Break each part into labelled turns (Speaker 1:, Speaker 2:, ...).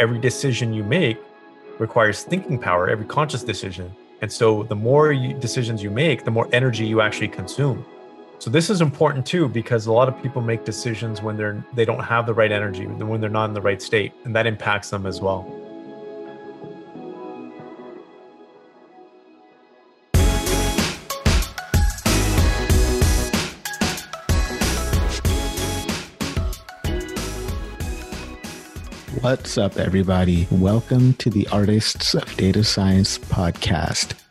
Speaker 1: every decision you make requires thinking power, every conscious decision. And so the more you, decisions you make, the more energy you actually consume. So this is important too because a lot of people make decisions when they're they don't have the right energy, when they're not in the right state, and that impacts them as well.
Speaker 2: What's up, everybody? Welcome to the Artists of Data Science podcast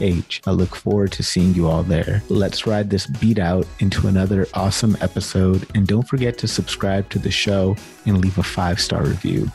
Speaker 2: H. I look forward to seeing you all there. Let's ride this beat out into another awesome episode. And don't forget to subscribe to the show and leave a five star review.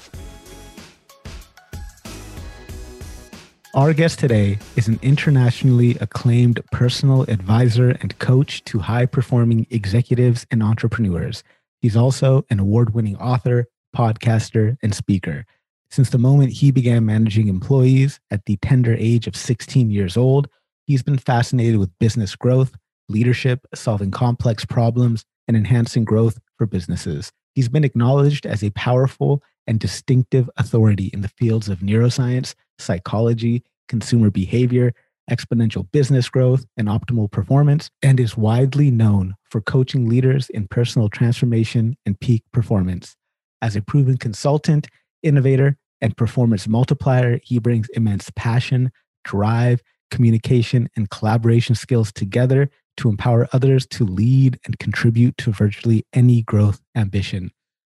Speaker 2: Our guest today is an internationally acclaimed personal advisor and coach to high performing executives and entrepreneurs. He's also an award winning author, podcaster, and speaker. Since the moment he began managing employees at the tender age of 16 years old, he's been fascinated with business growth, leadership, solving complex problems, and enhancing growth for businesses. He's been acknowledged as a powerful and distinctive authority in the fields of neuroscience, psychology, consumer behavior, exponential business growth, and optimal performance, and is widely known for coaching leaders in personal transformation and peak performance. As a proven consultant, innovator, and performance multiplier. He brings immense passion, drive, communication, and collaboration skills together to empower others to lead and contribute to virtually any growth ambition.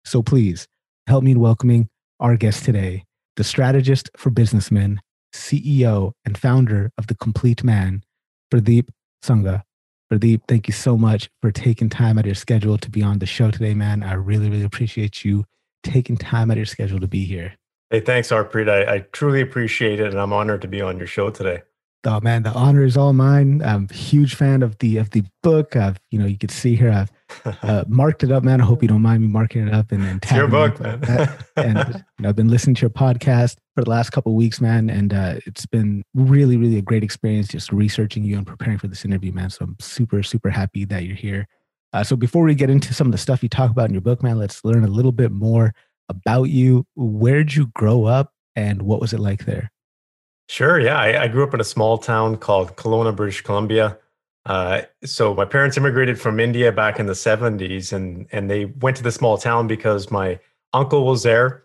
Speaker 2: So please help me in welcoming our guest today, the strategist for businessmen, CEO, and founder of The Complete Man, Purdeep Sangha. Purdeep, thank you so much for taking time out of your schedule to be on the show today, man. I really, really appreciate you taking time out of your schedule to be here.
Speaker 1: Hey, thanks, Harpreet. I, I truly appreciate it, and I'm honored to be on your show today.
Speaker 2: Oh man, the honor is all mine. I'm a huge fan of the of the book. I've you know you can see here I've uh, marked it up, man. I hope you don't mind me marking it up and then
Speaker 1: your book, man.
Speaker 2: and you know, I've been listening to your podcast for the last couple weeks, man, and uh, it's been really really a great experience just researching you and preparing for this interview, man. So I'm super super happy that you're here. Uh, so before we get into some of the stuff you talk about in your book, man, let's learn a little bit more about you. Where'd you grow up and what was it like there?
Speaker 1: Sure. Yeah. I, I grew up in a small town called Kelowna, British Columbia. Uh, so my parents immigrated from India back in the 70s and, and they went to the small town because my uncle was there.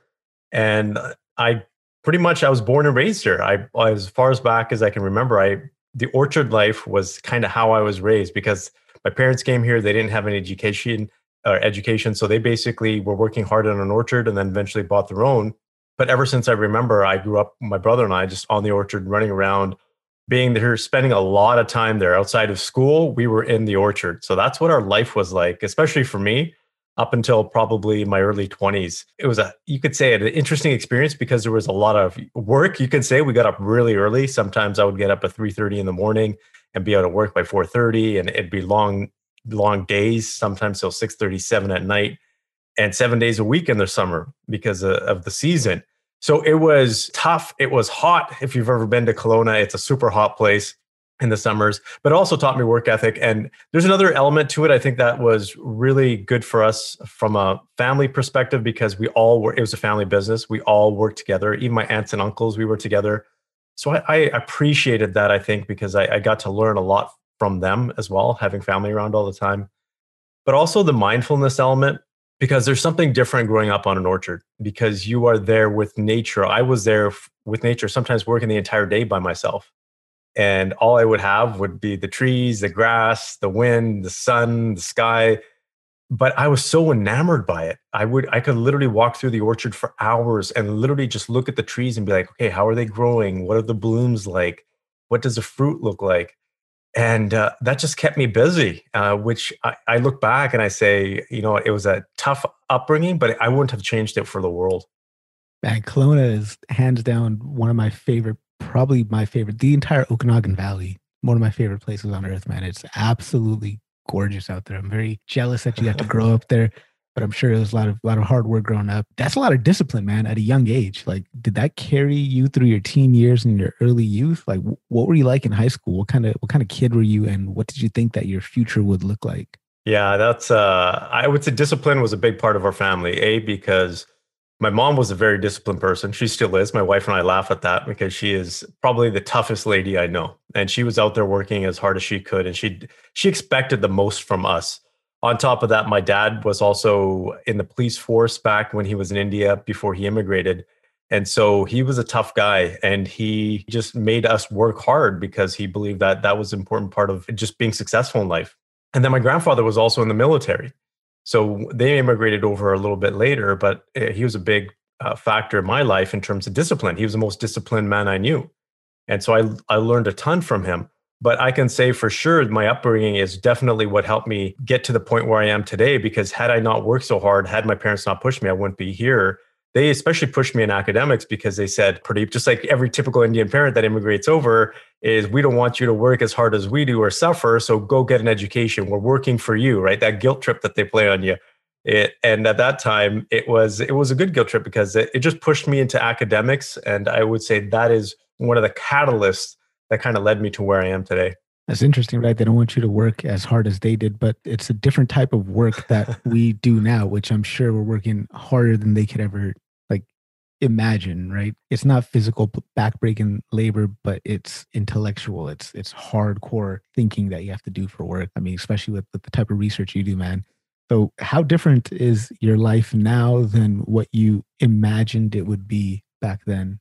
Speaker 1: And I pretty much, I was born and raised here. I, as far as back as I can remember, I, the orchard life was kind of how I was raised because my parents came here. They didn't have an education uh, education. So they basically were working hard on an orchard and then eventually bought their own. But ever since I remember, I grew up, my brother and I just on the orchard running around, being there, spending a lot of time there outside of school. We were in the orchard. So that's what our life was like, especially for me up until probably my early 20s. It was a, you could say, an interesting experience because there was a lot of work. You could say we got up really early. Sometimes I would get up at 3.30 in the morning and be out of work by 4.30 and it'd be long long days, sometimes till 6:37 at night, and seven days a week in the summer because of, the season. So it was tough. It was hot. If you've ever been to Kelowna, it's a super hot place in the summers, but also taught me work ethic. And there's another element to it. I think that was really good for us from a family perspective because we all were, it was a family business. We all worked together. Even my aunts and uncles, we were together. So I, I appreciated that, I think, because I, I got to learn a lot from them as well, having family around all the time. But also the mindfulness element, because there's something different growing up on an orchard because you are there with nature. I was there with nature, sometimes working the entire day by myself. And all I would have would be the trees, the grass, the wind, the sun, the sky. But I was so enamored by it. I would I could literally walk through the orchard for hours and literally just look at the trees and be like, okay, how are they growing? What are the blooms like? What does the fruit look like? And uh, that just kept me busy uh, which I, I, look back and i say you know it was a tough upbringing but i wouldn't have changed it for the world
Speaker 2: man kelowna is hands down one of my favorite probably my favorite. The entire Okanagan Valley, one of my favorite places on earth, man. It's absolutely gorgeous out there. I'm very jealous that you got to grow up there, but I'm sure it was a lot of a lot of hard work growing up. That's a lot of discipline, man, at a young age. Like, did that carry you through your teen years and your early youth? Like, what were you like in high school? What kind of what kind of kid were you, and what did you think that your future would look like?
Speaker 1: Yeah, that's uh I would say discipline was a big part of our family. A because my mom was a very disciplined person. She still is. My wife and I laugh at that because she is probably the toughest lady I know. And she was out there working as hard as she could and she she expected the most from us. On top of that, my dad was also in the police force back when he was in India before he immigrated. And so he was a tough guy and he just made us work hard because he believed that that was an important part of just being successful in life. And then my grandfather was also in the military. So they immigrated over a little bit later, but eh, he was a big uh, factor in my life in terms of discipline. He was the most disciplined man I knew. And so I, I learned a ton from him. But I can say for sure my upbringing is definitely what helped me get to the point where I am today. Because had I not worked so hard, had my parents not pushed me, I wouldn't be here. They especially pushed me in academics because they said pretty just like every typical indian parent that immigrates over is we don't want you to work as hard as we do or suffer so go get an education. We're working for you right? That guilt trip that they play on you. It, and at that time it was it was a good guilt trip because it, it just pushed me into academics and i would say that is one of the catalysts that kind of led me to where i am today
Speaker 2: that's interesting, right? They don't want you to work as hard as they did, but it's a different type of work that we do now, which I'm sure we're working harder than they could ever like imagine, right? It's not physical backbreaking labor, but it's intellectual. It's it's hardcore thinking that you have to do for work. I mean, especially with, with the type of research you do, man. So, how different is your life now than what you imagined it would be back then?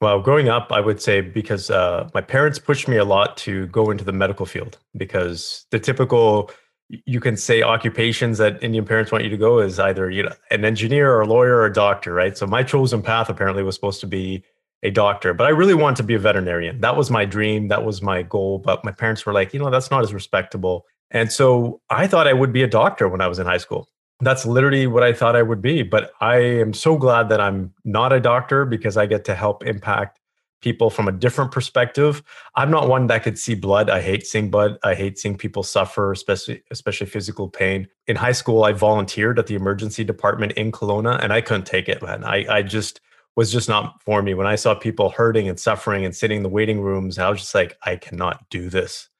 Speaker 1: Well, growing up, I would say because uh, my parents pushed me a lot to go into the medical field because the typical, you can say, occupations that Indian parents want you to go is either you know an engineer or a lawyer or a doctor, right? So my chosen path apparently was supposed to be a doctor, but I really wanted to be a veterinarian. That was my dream. That was my goal. But my parents were like, you know, that's not as respectable. And so I thought I would be a doctor when I was in high school that's literally what I thought I would be. But I am so glad that I'm not a doctor because I get to help impact people from a different perspective. I'm not one that could see blood. I hate seeing blood. I hate seeing people suffer, especially especially physical pain. In high school, I volunteered at the emergency department in Kelowna, and I couldn't take it, man. I I just was just not for me. When I saw people hurting and suffering and sitting in the waiting rooms, I was just like, I cannot do this.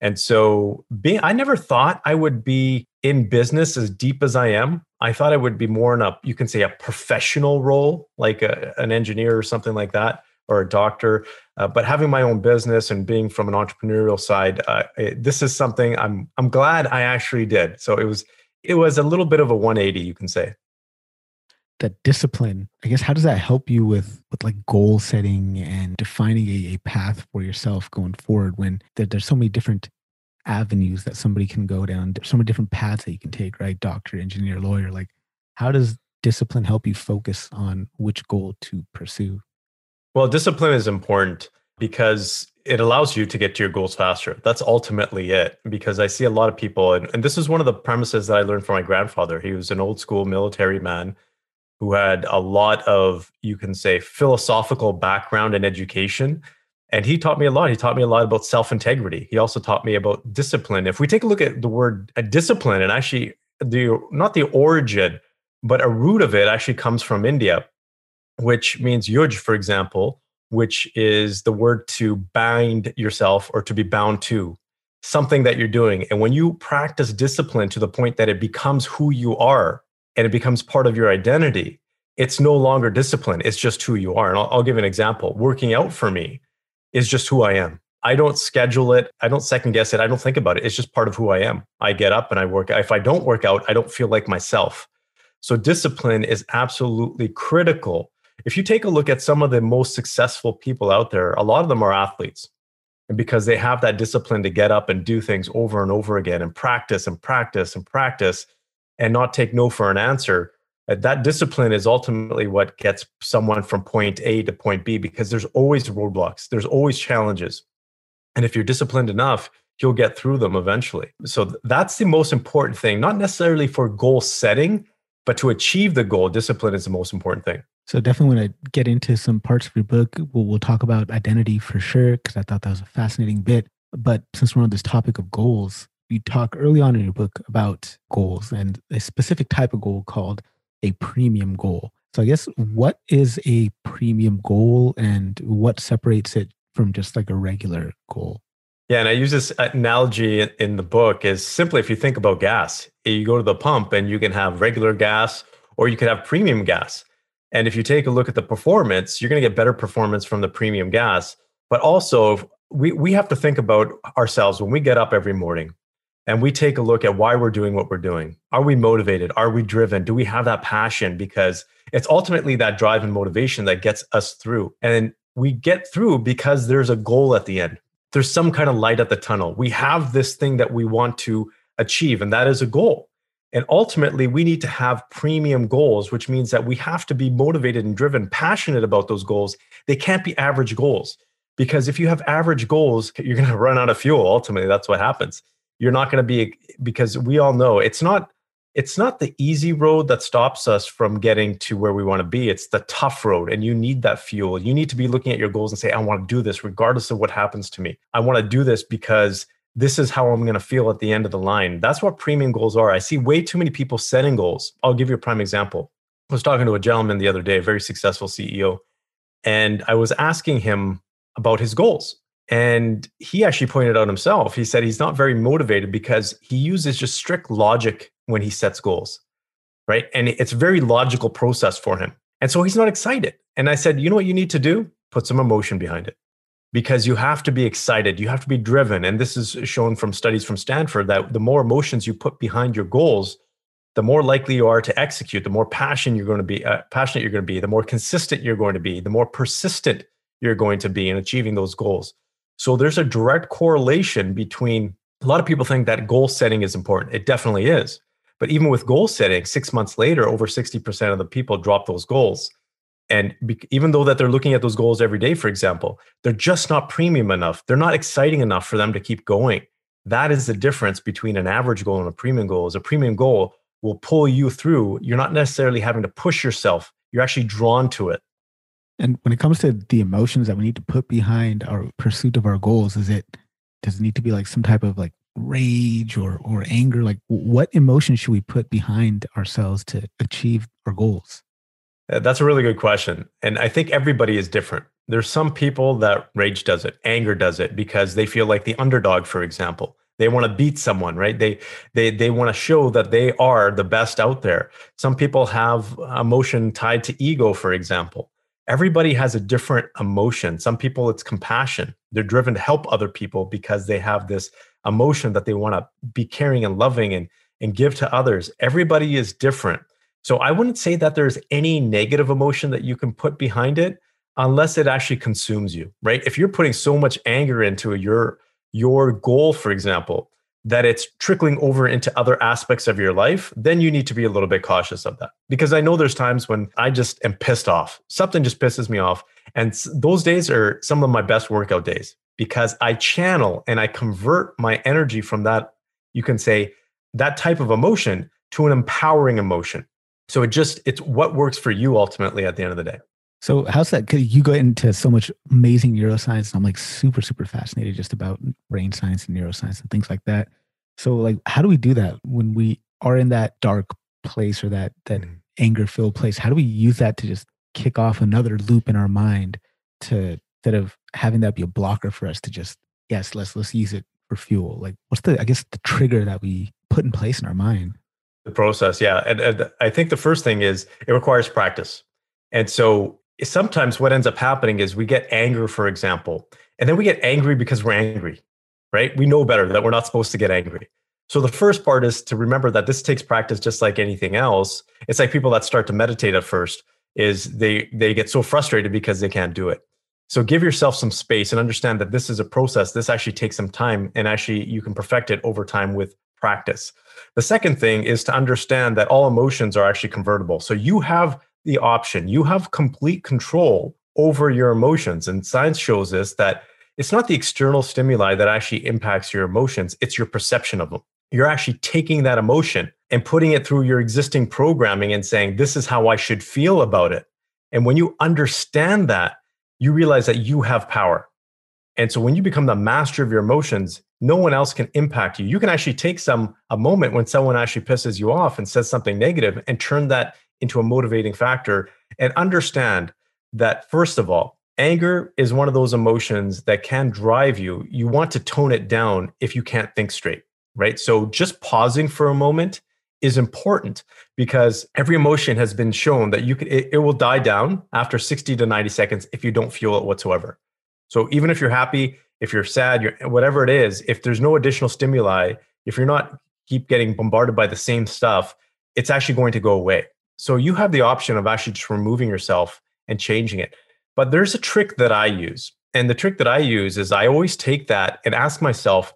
Speaker 1: And so being I never thought I would be in business as deep as I am. I thought I would be more in a you can say a professional role, like a, an engineer or something like that, or a doctor. Uh, but having my own business and being from an entrepreneurial side, uh, it, this is something I'm I'm glad I actually did. So it was it was a little bit of a 180, you can say.
Speaker 2: That discipline, I guess, how does that help you with with like goal setting and defining a, a path for yourself going forward when there, there's so many different avenues that somebody can go down, so many different paths that you can take, right? Doctor, engineer, lawyer. Like, how does discipline help you focus on which goal to pursue?
Speaker 1: Well, discipline is important because it allows you to get to your goals faster. That's ultimately it. Because I see a lot of people, and, and this is one of the premises that I learned from my grandfather. He was an old school military man who had a lot of, you can say, philosophical background and education and he taught me a lot. He taught me a lot about self integrity. He also taught me about discipline. If we take a look at the word a discipline, and actually the not the origin, but a root of it actually comes from India, which means yuj, for example, which is the word to bind yourself or to be bound to something that you're doing. And when you practice discipline to the point that it becomes who you are and it becomes part of your identity, it's no longer discipline. It's just who you are. And I'll, I'll give an example. Working out for me is just who I am. I don't schedule it. I don't second guess it. I don't think about it. It's just part of who I am. I get up and I work. If I don't work out, I don't feel like myself. So discipline is absolutely critical. If you take a look at some of the most successful people out there, a lot of them are athletes. And because they have that discipline to get up and do things over and over again and practice and practice and practice and not take no for an answer, Uh, that discipline is ultimately what gets someone from point A to point B because there's always roadblocks, there's always challenges. And if you're disciplined enough, you'll get through them eventually. So that's the most important thing, not necessarily for goal setting, But to achieve the goal, discipline is the most important thing.
Speaker 2: So definitely want to get into some parts of your book. We'll, we'll talk about identity for sure, because I thought that was a fascinating bit. But since we're on this topic of goals, you talk early on in your book about goals and a specific type of goal called a premium goal. So I guess what is a premium goal and what separates it from just like a regular goal?
Speaker 1: Yeah, and I use this analogy in the book is simply if you think about gas, eh, you go to the pump and you can have regular gas or you can have premium gas. And if you take a look at the performance, you're going to get better performance from the premium gas. But also, we, we have to think about ourselves when we get up every morning and we take a look at why we're doing what we're doing. Are we motivated? Are we driven? Do we have that passion? Because it's ultimately that drive and motivation that gets us through. And we get through because there's a goal at the end. There's some kind of light at the tunnel. We have this thing that we want to achieve, and that is a goal. And ultimately, we need to have premium goals, which means that we have to be motivated and driven, passionate about those goals. They can't be average goals because if you have average goals, you're going to run out of fuel. Ultimately, that's what happens. You're not going to be because we all know it's not it's not the easy road that stops us from getting to where we want to be. It's the tough road, and you need that fuel. You need to be looking at your goals and say, I want to do this regardless of what happens to me. I want to do this because this is how I'm going to feel at the end of the line. That's what premium goals are. I see way too many people setting goals. I'll give you a prime example. I was talking to a gentleman the other day, a very successful CEO, and I was asking him about his goals. And he actually pointed out himself, he said he's not very motivated because he uses just strict logic when he sets goals, right? And it's a very logical process for him. And so he's not excited. And I said, you know what you need to do? Put some emotion behind it because you have to be excited. You have to be driven. And this is shown from studies from Stanford that the more emotions you put behind your goals, the more likely you are to execute, the more passion you're going to be, uh, passionate you're going to be, the more consistent you're going to be, the more persistent you're going to be in achieving those goals. So there's a direct correlation between a lot of people think that goal setting is important. It definitely is. But even with goal setting, six months later, over 60% of the people drop those goals. And be, even though that they're looking at those goals every day, for example, they're just not premium enough. They're not exciting enough for them to keep going. That is the difference between an average goal and a premium goal. Is a premium goal will pull you through. You're not necessarily having to push yourself. You're actually drawn to it.
Speaker 2: And when it comes to the emotions that we need to put behind our pursuit of our goals, is it does it need to be like some type of like rage or or anger? Like what emotion should we put behind ourselves to achieve our goals?
Speaker 1: Uh, that's a really good question. And I think everybody is different. There's some people that rage does it, anger does it because they feel like the underdog, for example. They want to beat someone, right? They they they want to show that they are the best out there. Some people have emotion tied to ego, for example everybody has a different emotion. Some people, it's compassion. They're driven to help other people because they have this emotion that they want to be caring and loving and, and give to others. Everybody is different. So I wouldn't say that there's any negative emotion that you can put behind it unless it actually consumes you, right? If you're putting so much anger into your your goal, for example, that it's trickling over into other aspects of your life, then you need to be a little bit cautious of that. Because I know there's times when I just am pissed off. Something just pisses me off. And those days are some of my best workout days because I channel and I convert my energy from that, you can say, that type of emotion to an empowering emotion. So it just, it's what works for you ultimately at the end of the day.
Speaker 2: So how's that? Cause you go into so much amazing neuroscience and I'm like super, super fascinated just about brain science and neuroscience and things like that. So like, how do we do that when we are in that dark place or that, that mm. anger filled place? How do we use that to just kick off another loop in our mind to, instead of having that be a blocker for us to just, yes, let's, let's use it for fuel. Like what's the, I guess the trigger that we put in place in our mind?
Speaker 1: The process. Yeah. And, and I think the first thing is it requires practice. And so sometimes what ends up happening is we get anger, for example, and then we get angry because we're angry, right? We know better that we're not supposed to get angry. So the first part is to remember that this takes practice just like anything else. It's like people that start to meditate at first is they they get so frustrated because they can't do it. So give yourself some space and understand that this is a process. This actually takes some time and actually you can perfect it over time with practice. The second thing is to understand that all emotions are actually convertible. So you have the option. You have complete control over your emotions. And science shows us that it's not the external stimuli that actually impacts your emotions, it's your perception of them. you're actually taking that emotion and putting it through your existing programming and saying, this is how I should feel about it. And when you understand that, you realize that you have power. And so when you become the master of your emotions, no one else can impact you. You can actually take some a moment when someone actually pisses you off and says something negative and turn that into a motivating factor and understand that first of all, anger is one of those emotions that can drive you. You want to tone it down if you can't think straight, right? So just pausing for a moment is important because every emotion has been shown that you can it, it will die down after 60 to 90 seconds if you don't feel it whatsoever. So even if you're happy, if you're sad, you're, whatever it is, if there's no additional stimuli, if you're not keep getting bombarded by the same stuff, it's actually going to go away. So you have the option of actually just removing yourself and changing it. But there's a trick that I use. And the trick that I use is I always take that and ask myself,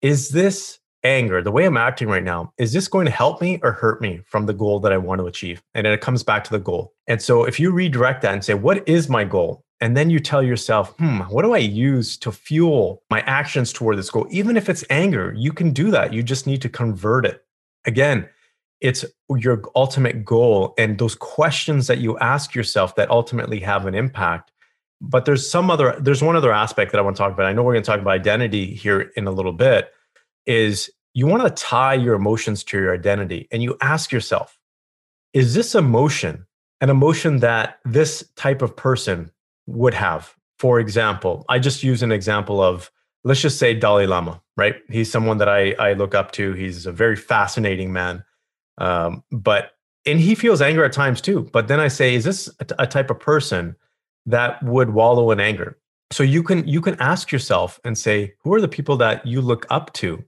Speaker 1: is this anger, the way I'm acting right now, is this going to help me or hurt me from the goal that I want to achieve? And then it comes back to the goal. And so if you redirect that and say, what is my goal? And then you tell yourself, hmm, what do I use to fuel my actions toward this goal? Even if it's anger, you can do that. You just need to convert it. Again, it's your ultimate goal and those questions that you ask yourself that ultimately have an impact. But there's some other, there's one other aspect that I want to talk about. I know we're going to talk about identity here in a little bit, is you want to tie your emotions to your identity and you ask yourself, is this emotion an emotion that this type of person would have. For example, I just use an example of, let's just say Dalai Lama, right? He's someone that I, I look up to. He's a very fascinating man. Um, but, and he feels anger at times too. But then I say, is this a, a type of person that would wallow in anger? So you can, you can ask yourself and say, who are the people that you look up to?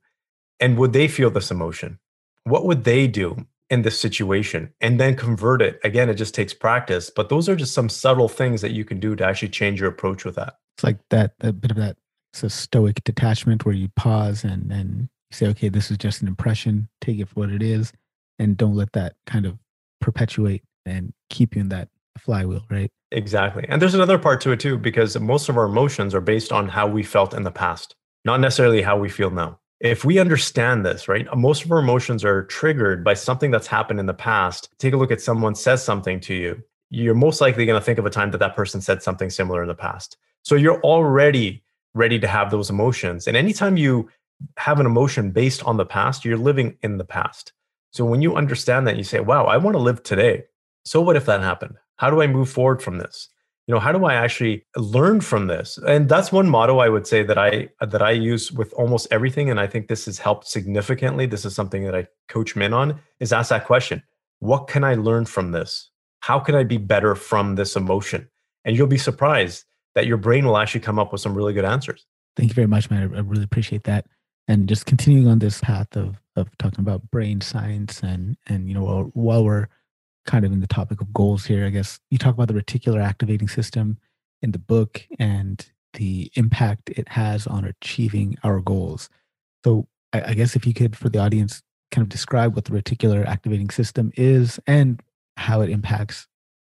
Speaker 1: And would they feel this emotion? What would they do? in this situation and then convert it. Again, it just takes practice, but those are just some subtle things that you can do to actually change your approach with that.
Speaker 2: It's like that, a bit of that it's a stoic detachment where you pause and then say, okay, this is just an impression, take it for what it is, and don't let that kind of perpetuate and keep you in that flywheel, right?
Speaker 1: Exactly. And there's another part to it too, because most of our emotions are based on how we felt in the past, not necessarily how we feel now if we understand this, right, most of our emotions are triggered by something that's happened in the past. Take a look at someone says something to you. You're most likely going to think of a time that that person said something similar in the past. So you're already ready to have those emotions. And anytime you have an emotion based on the past, you're living in the past. So when you understand that, you say, wow, I want to live today. So what if that happened? How do I move forward from this? you know how do i actually learn from this? And that's one motto i would say that i that i use with almost everything and i think this has helped significantly. This is something that i coach men on is ask that question what can i learn from this? How can i be better from this emotion? And you'll be surprised that your brain will actually come up with some really good answers.
Speaker 2: Thank you very much man. I really appreciate that and just continuing on this path of of talking about brain science and and you know while, while we're kind of in the topic of goals here, I guess you talk about the reticular activating system in the book and the impact it has on achieving our goals. So, I, I guess if you could, for the audience, kind of describe what the reticular activating system is and how it impacts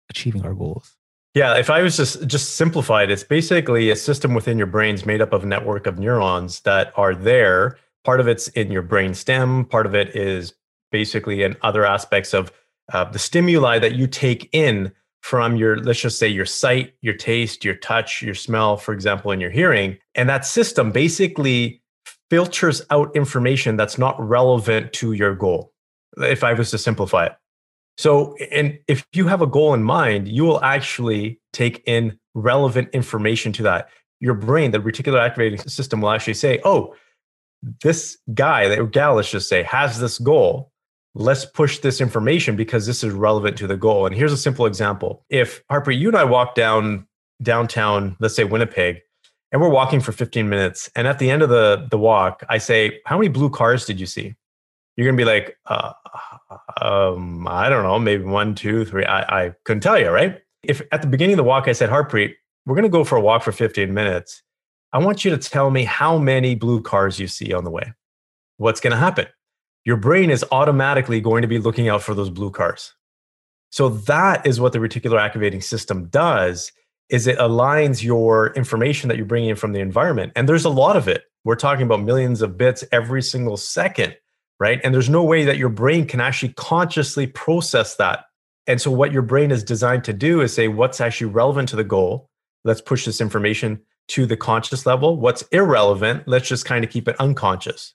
Speaker 2: achieving our goals.
Speaker 1: Yeah, if I was just just simplified, it's basically a system within your brains made up of a network of neurons that are there. Part of it's in your brain stem, part of it is basically in other aspects of uh, the stimuli that you take in from your let's just say your sight your taste your touch your smell for example and your hearing and that system basically filters out information that's not relevant to your goal if i was to simplify it so and if you have a goal in mind you will actually take in relevant information to that your brain the reticular activating system will actually say oh this guy or gal let's just say has this goal let's push this information because this is relevant to the goal. And here's a simple example. If Harpreet, you and I walk down downtown, let's say Winnipeg, and we're walking for 15 minutes, and at the end of the the walk, I say, "How many blue cars did you see?" You're gonna be like, uh, um, "I don't know, maybe one, two, three. I, I couldn't tell you, right? If at the beginning of the walk I said, "Harpreet, we're gonna go for a walk for 15 minutes," I want you to tell me how many blue cars you see on the way. What's gonna happen? your brain is automatically going to be looking out for those blue cars. So that is what the reticular activating system does is it aligns your information that you're bringing in from the environment and there's a lot of it. We're talking about millions of bits every single second right? And there's no way that your brain can actually consciously process that. And so, what your brain is designed to do is say, what's actually relevant to the goal? Let's push this information to the conscious level. What's irrelevant? Let's just kind of keep it unconscious.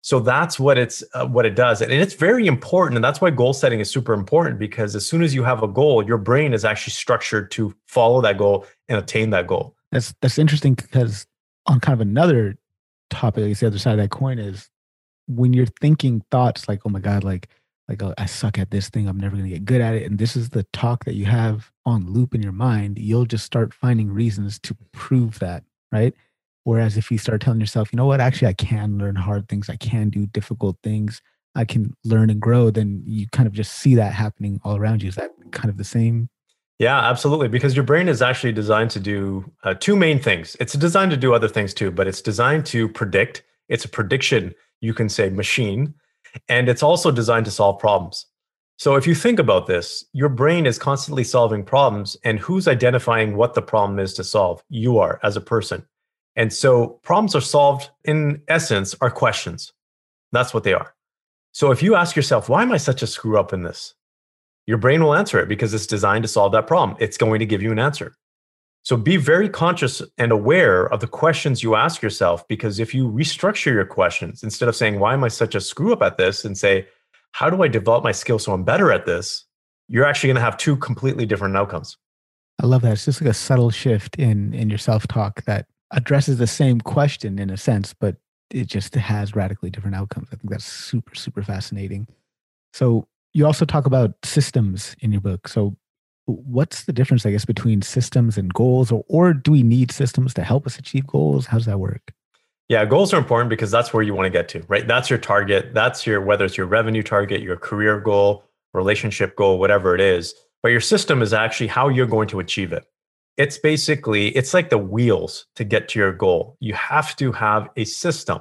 Speaker 1: So that's what it's uh, what it does, and it's very important, and that's why goal setting is super important because as soon as you have a goal, your brain is actually structured to follow that goal and attain that goal.
Speaker 2: That's that's interesting because on kind of another topic, the other side of that coin is when you're thinking thoughts like, "Oh my god, like like oh, I suck at this thing, I'm never gonna get good at it," and this is the talk that you have on loop in your mind, you'll just start finding reasons to prove that, right? Whereas if you start telling yourself, you know what, actually, I can learn hard things, I can do difficult things, I can learn and grow, then you kind of just see that happening all around you. Is that kind of the same?
Speaker 1: Yeah, absolutely. Because your brain is actually designed to do uh, two main things. It's designed to do other things too, but it's designed to predict. It's a prediction, you can say, machine. And it's also designed to solve problems. So if you think about this, your brain is constantly solving problems. And who's identifying what the problem is to solve? You are as a person. And so problems are solved in essence are questions. That's what they are. So if you ask yourself, why am I such a screw up in this? Your brain will answer it because it's designed to solve that problem. It's going to give you an answer. So be very conscious and aware of the questions you ask yourself because if you restructure your questions instead of saying, why am I such a screw up at this? and say, how do I develop my skill so I'm better at this? You're actually going to have two completely different outcomes.
Speaker 2: I love that. It's just like a subtle shift in in your self talk that addresses the same question in a sense, but it just has radically different outcomes. I think that's super, super fascinating. So you also talk about systems in your book. So what's the difference, I guess, between systems and goals, or, or do we need systems to help us achieve goals? How does that work?
Speaker 1: Yeah, goals are important because that's where you want to get to, right? That's your target. That's your, whether it's your revenue target, your career goal, relationship goal, whatever it is. But your system is actually how you're going to achieve it it's basically it's like the wheels to get to your goal you have to have a system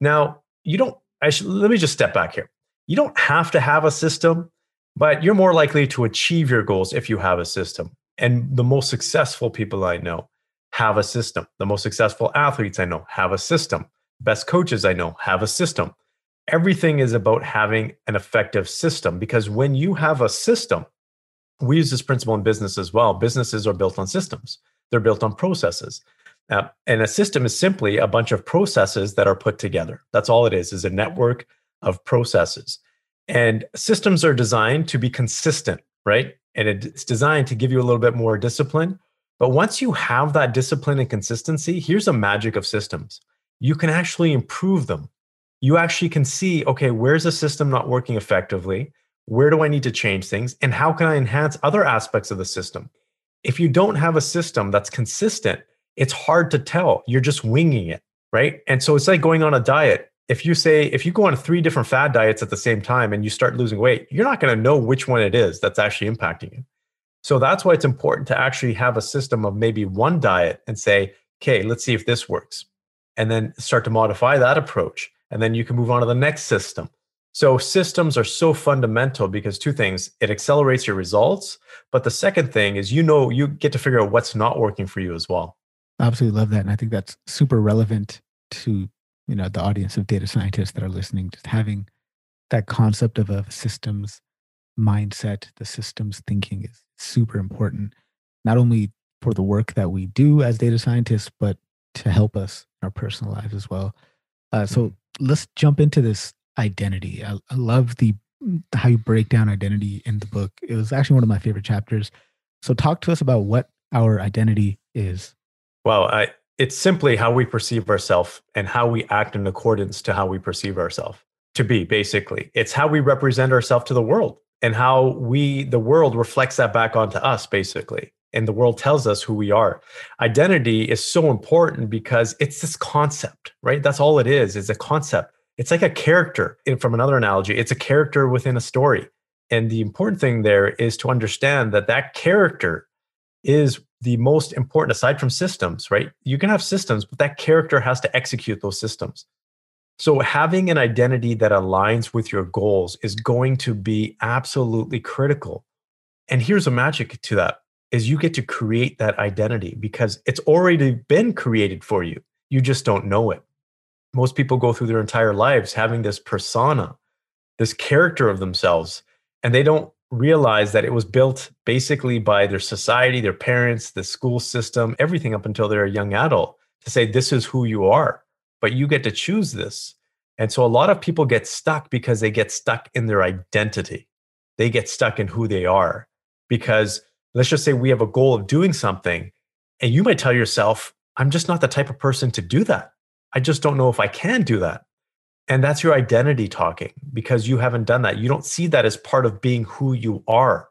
Speaker 1: now you don't I should, let me just step back here you don't have to have a system but you're more likely to achieve your goals if you have a system and the most successful people i know have a system the most successful athletes i know have a system best coaches i know have a system everything is about having an effective system because when you have a system we use this principle in business as well. Businesses are built on systems, they're built on processes. Uh, and a system is simply a bunch of processes that are put together. That's all it is, is a network of processes. And systems are designed to be consistent, right? And it's designed to give you a little bit more discipline. But once you have that discipline and consistency, here's the magic of systems. You can actually improve them. You actually can see, okay, where's a system not working effectively? Where do I need to change things? And how can I enhance other aspects of the system? If you don't have a system that's consistent, it's hard to tell. You're just winging it, right? And so it's like going on a diet. If you say, if you go on three different fad diets at the same time and you start losing weight, you're not going to know which one it is that's actually impacting you. So that's why it's important to actually have a system of maybe one diet and say, okay, let's see if this works. And then start to modify that approach. And then you can move on to the next system. So systems are so fundamental because two things, it accelerates your results, but the second thing is you know you get to figure out what's not working for you as well.
Speaker 2: Absolutely love that and I think that's super relevant to, you know, the audience of data scientists that are listening just having that concept of a systems mindset, the systems thinking is super important not only for the work that we do as data scientists but to help us in our personal lives as well. Uh, so mm-hmm. let's jump into this identity. I, I love the how you break down identity in the book. It was actually one of my favorite chapters. So talk to us about what our identity is.
Speaker 1: Well, I, it's simply how we perceive ourselves and how we act in accordance to how we perceive ourselves to be basically. It's how we represent ourselves to the world and how we the world reflects that back onto us basically. And the world tells us who we are. Identity is so important because it's this concept, right? That's all it it's is a concept it's like a character from another analogy it's a character within a story and the important thing there is to understand that that character is the most important aside from systems right? You can have systems but that character has to execute those systems. So having an identity that aligns with your goals is going to be absolutely critical. And here's a magic to that is you get to create that identity because it's already been created for you. You just don't know it. Most people go through their entire lives having this persona, this character of themselves, and they don't realize that it was built basically by their society, their parents, the school system, everything up until they're a young adult to say, this is who you are, but you get to choose this. And so a lot of people get stuck because they get stuck in their identity. They get stuck in who they are because let's just say we have a goal of doing something and you might tell yourself, I'm just not the type of person to do that. I just don't know if I can do that. And that's your identity talking because you haven't done that. You don't see that as part of being who you are.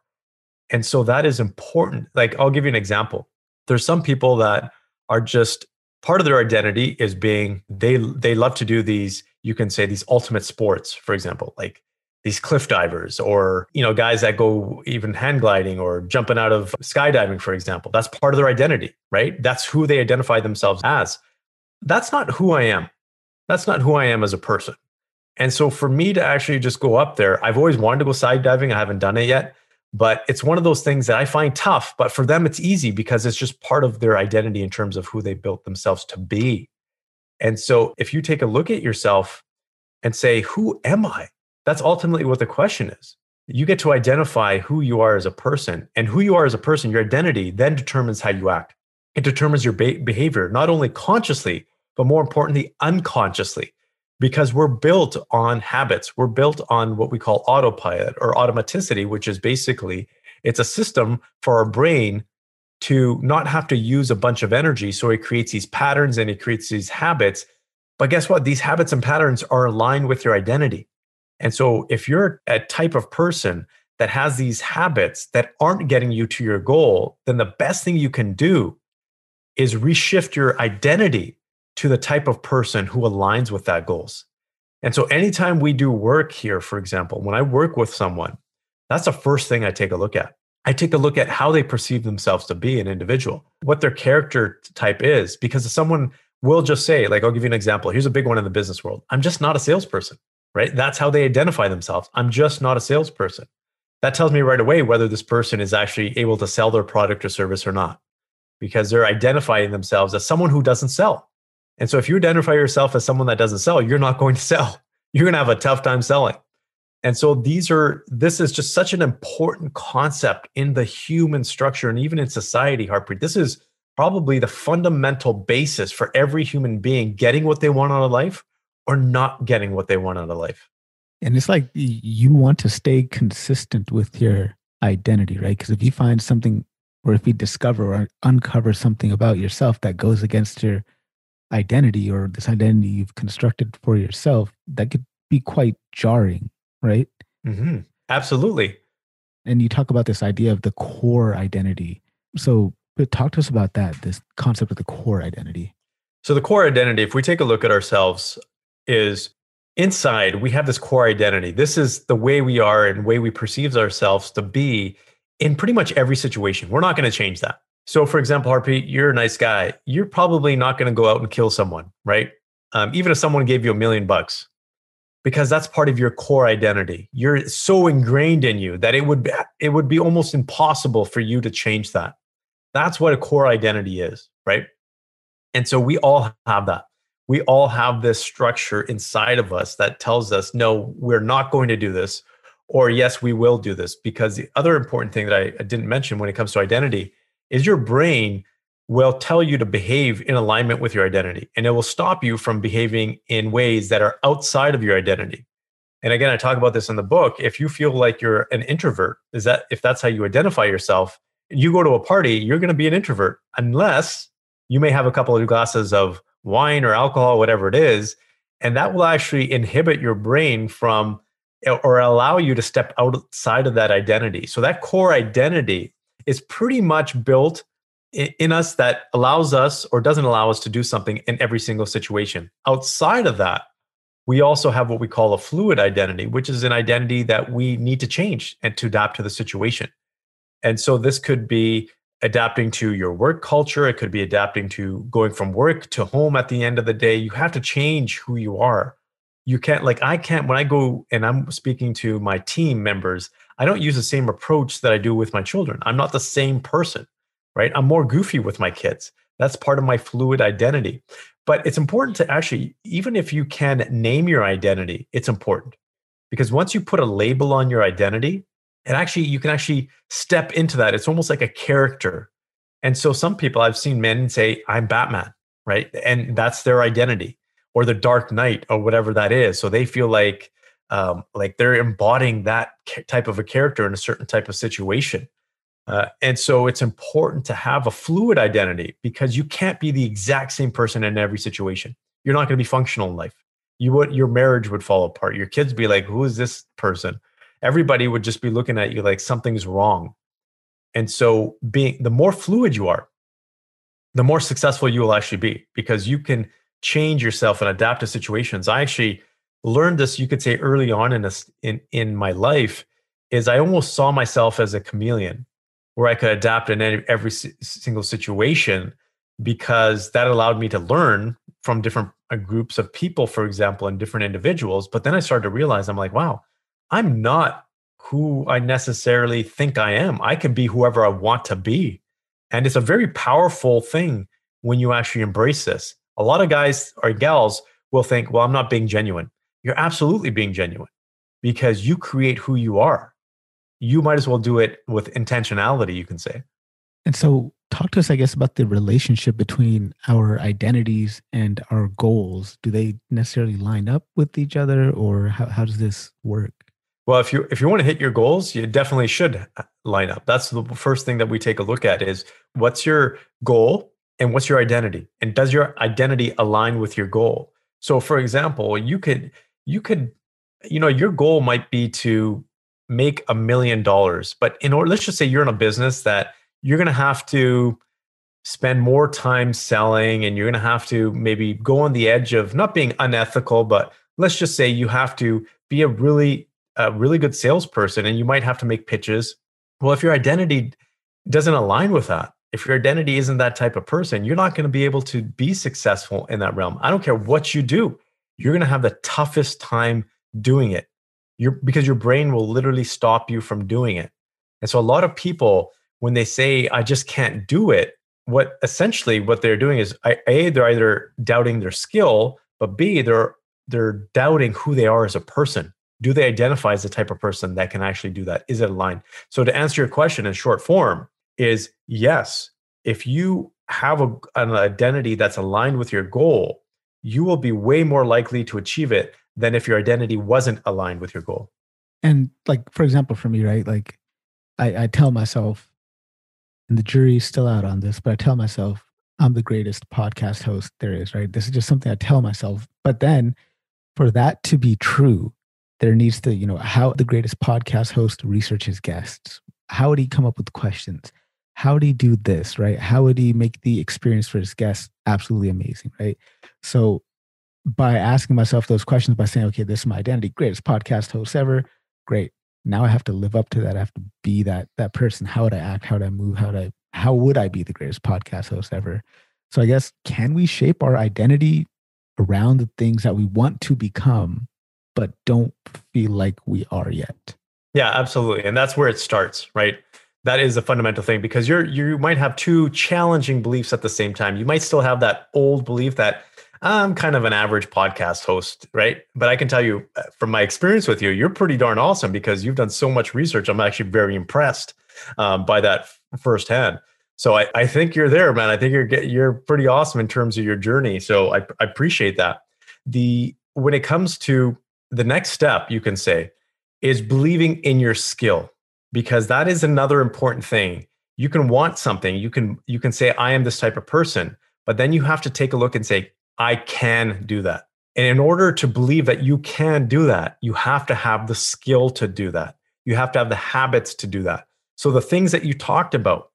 Speaker 1: And so that is important. Like, I'll give you an example. There's some people that are just part of their identity is being they they love to do these you can say these ultimate sports for example like these cliff divers or you know guys that go even hand gliding or jumping out of skydiving for example that's part of their identity right that's who they identify themselves as that's not who i am that's not who i am as a person and so for me to actually just go up there i've always wanted to go skydiving i haven't done it yet but it's one of those things that i find tough but for them it's easy because it's just part of their identity in terms of who they built themselves to be and so if you take a look at yourself and say who am i that's ultimately what the question is. You get to identify who you are as a person, and who you are as a person, your identity, then determines how you act. It determines your be- behavior, not only consciously, but more importantly, unconsciously, because we're built on habits. We're built on what we call autopilot or automaticity, which is basically it's a system for our brain to not have to use a bunch of energy. So it creates these patterns and it creates these habits. But guess what? These habits and patterns are aligned with your identity. And so if you're a type of person that has these habits that aren't getting you to your goal, then the best thing you can do is reshift your identity to the type of person who aligns with that goals. And so anytime we do work here, for example, when I work with someone, that's the first thing I take a look at. I take a look at how they perceive themselves to be an individual, what their character type is, because someone will just say, like, I'll give you an example. Here's a big one in the business world. I'm just not a salesperson right? That's how they identify themselves. I'm just not a salesperson. That tells me right away whether this person is actually able to sell their product or service or not, because they're identifying themselves as someone who doesn't sell. And so if you identify yourself as someone that doesn't sell, you're not going to sell. You're going to have a tough time selling. And so these are, this is just such an important concept in the human structure and even in society, Harpreet. This is probably the fundamental basis for every human being getting what they want out of life or not getting what they want out of life.
Speaker 2: And it's like you want to stay consistent with your identity, right? Because if you find something, or if you discover or uncover something about yourself that goes against your identity or this identity you've constructed for yourself, that could be quite jarring, right?
Speaker 1: Mm-hmm. Absolutely.
Speaker 2: And you talk about this idea of the core identity. So, talk to us about that, this concept of the core identity.
Speaker 1: So, the core identity, if we take a look at ourselves, is inside we have this core identity. This is the way we are and way we perceive ourselves to be in pretty much every situation. We're not going to change that. So, for example, Harpreet, you're a nice guy. You're probably not going to go out and kill someone, right? Um, even if someone gave you a million bucks, because that's part of your core identity. You're so ingrained in you that it would be, it would be almost impossible for you to change that. That's what a core identity is, right? And so we all have that we all have this structure inside of us that tells us, no, we're not going to do this, or yes, we will do this. Because the other important thing that I, I didn't mention when it comes to identity is your brain will tell you to behave in alignment with your identity, and it will stop you from behaving in ways that are outside of your identity. And again, I talk about this in the book. If you feel like you're an introvert, is that if that's how you identify yourself, you go to a party, you're going to be an introvert unless you may have a couple of glasses of wine or alcohol, whatever it is. And that will actually inhibit your brain from or allow you to step outside of that identity. So that core identity is pretty much built in us that allows us or doesn't allow us to do something in every single situation. Outside of that, we also have what we call a fluid identity, which is an identity that we need to change and to adapt to the situation. And so this could be adapting to your work culture. It could be adapting to going from work to home at the end of the day. You have to change who you are. You can't, like, I can't, when I go and I'm speaking to my team members, I don't use the same approach that I do with my children. I'm not the same person, right? I'm more goofy with my kids. That's part of my fluid identity. But it's important to actually, even if you can name your identity, it's important because once you put a label on your identity, it actually, you can actually step into that. It's almost like a character. And so some people I've seen men say, I'm Batman, right? And that's their identity or the Dark Knight or whatever that is. So they feel like, um, like they're embodying that type of a character in a certain type of situation. Uh, and so it's important to have a fluid identity because you can't be the exact same person in every situation. You're not going to be functional in life. You would your marriage would fall apart. Your kids be like, "Who is this person?" Everybody would just be looking at you like something's wrong. And so being the more fluid you are, the more successful you will actually be because you can change yourself and adapt to situations. I actually learned this you could say early on in this in in my life is I almost saw myself as a chameleon where I could adapt in any, every single situation because that allowed me to learn from different uh, groups of people, for example, and different individuals. But then I started to realize I'm like, wow, I'm not who I necessarily think I am. I can be whoever I want to be. And it's a very powerful thing when you actually embrace this. A lot of guys or gals will think, well, I'm not being genuine. You're absolutely being genuine because you create who you are you might as well do it with intentionality, you can say.
Speaker 2: And so, talk to us, I guess, about the relationship between our identities and our goals. Do they necessarily line up with each other, or how, how does this work?
Speaker 1: Well, if you if you want to hit your goals, you definitely should uh, line up. That's the first thing that we take a look at is what's your goal and what's your identity, and does your identity align with your goal? So, for example, you could you could you know your goal might be to make a million dollars. But in order, let's just say you're in a business that you're going to have to spend more time selling and you're going to have to maybe go on the edge of not being unethical, but let's just say you have to be a really, a really good salesperson and you might have to make pitches. Well, if your identity doesn't align with that, if your identity isn't that type of person, you're not going to be able to be successful in that realm. I don't care what you do, you're going to have the toughest time doing it your because your brain will literally stop you from doing it. And so a lot of people when they say I just can't do it, what essentially what they're doing is a they're either doubting their skill, but b they're they're doubting who they are as a person. Do they identify as the type of person that can actually do that? Is it aligned? So to answer your question in short form is yes. If you have a, an identity that's aligned with your goal, you will be way more likely to achieve it than if your identity wasn't aligned with your goal.
Speaker 2: And like, for example, for me, right? Like, I, I tell myself, and the jury's still out on this, but I tell myself, I'm the greatest podcast host there is, right? This is just something I tell myself. But then for that to be true, there needs to, you know, how the greatest podcast host researches guests. How would he come up with questions? How would he do this, right? How would he make the experience for his guests absolutely amazing, right? So by asking myself those questions by saying, okay, this is my identity, greatest podcast host ever, great. Now I have to live up to that. I have to be that that person. How would I act? How would I move? How would I how would I be the greatest podcast host ever? So I guess can we shape our identity around the things that we want to become, but don't feel like we are yet?
Speaker 1: Yeah, absolutely. And that's where it starts, right? That is a fundamental thing because you're you might have two challenging beliefs at the same time. You might still have that old belief that I'm kind of an average podcast host, right? But I can tell you uh, from my experience with you, you're pretty darn awesome because you've done so much research. I'm actually very impressed um, by that firsthand. So I, I think you're there, man. I think you're you're pretty awesome in terms of your journey. So I, I appreciate that. The when it comes to the next step, you can say is believing in your skill because that is another important thing. You can want something. You can you can say I am this type of person, but then you have to take a look and say I can do that. And in order to believe that you can do that, you have to have the skill to do that. You have to have the habits to do that. So the things that you talked about,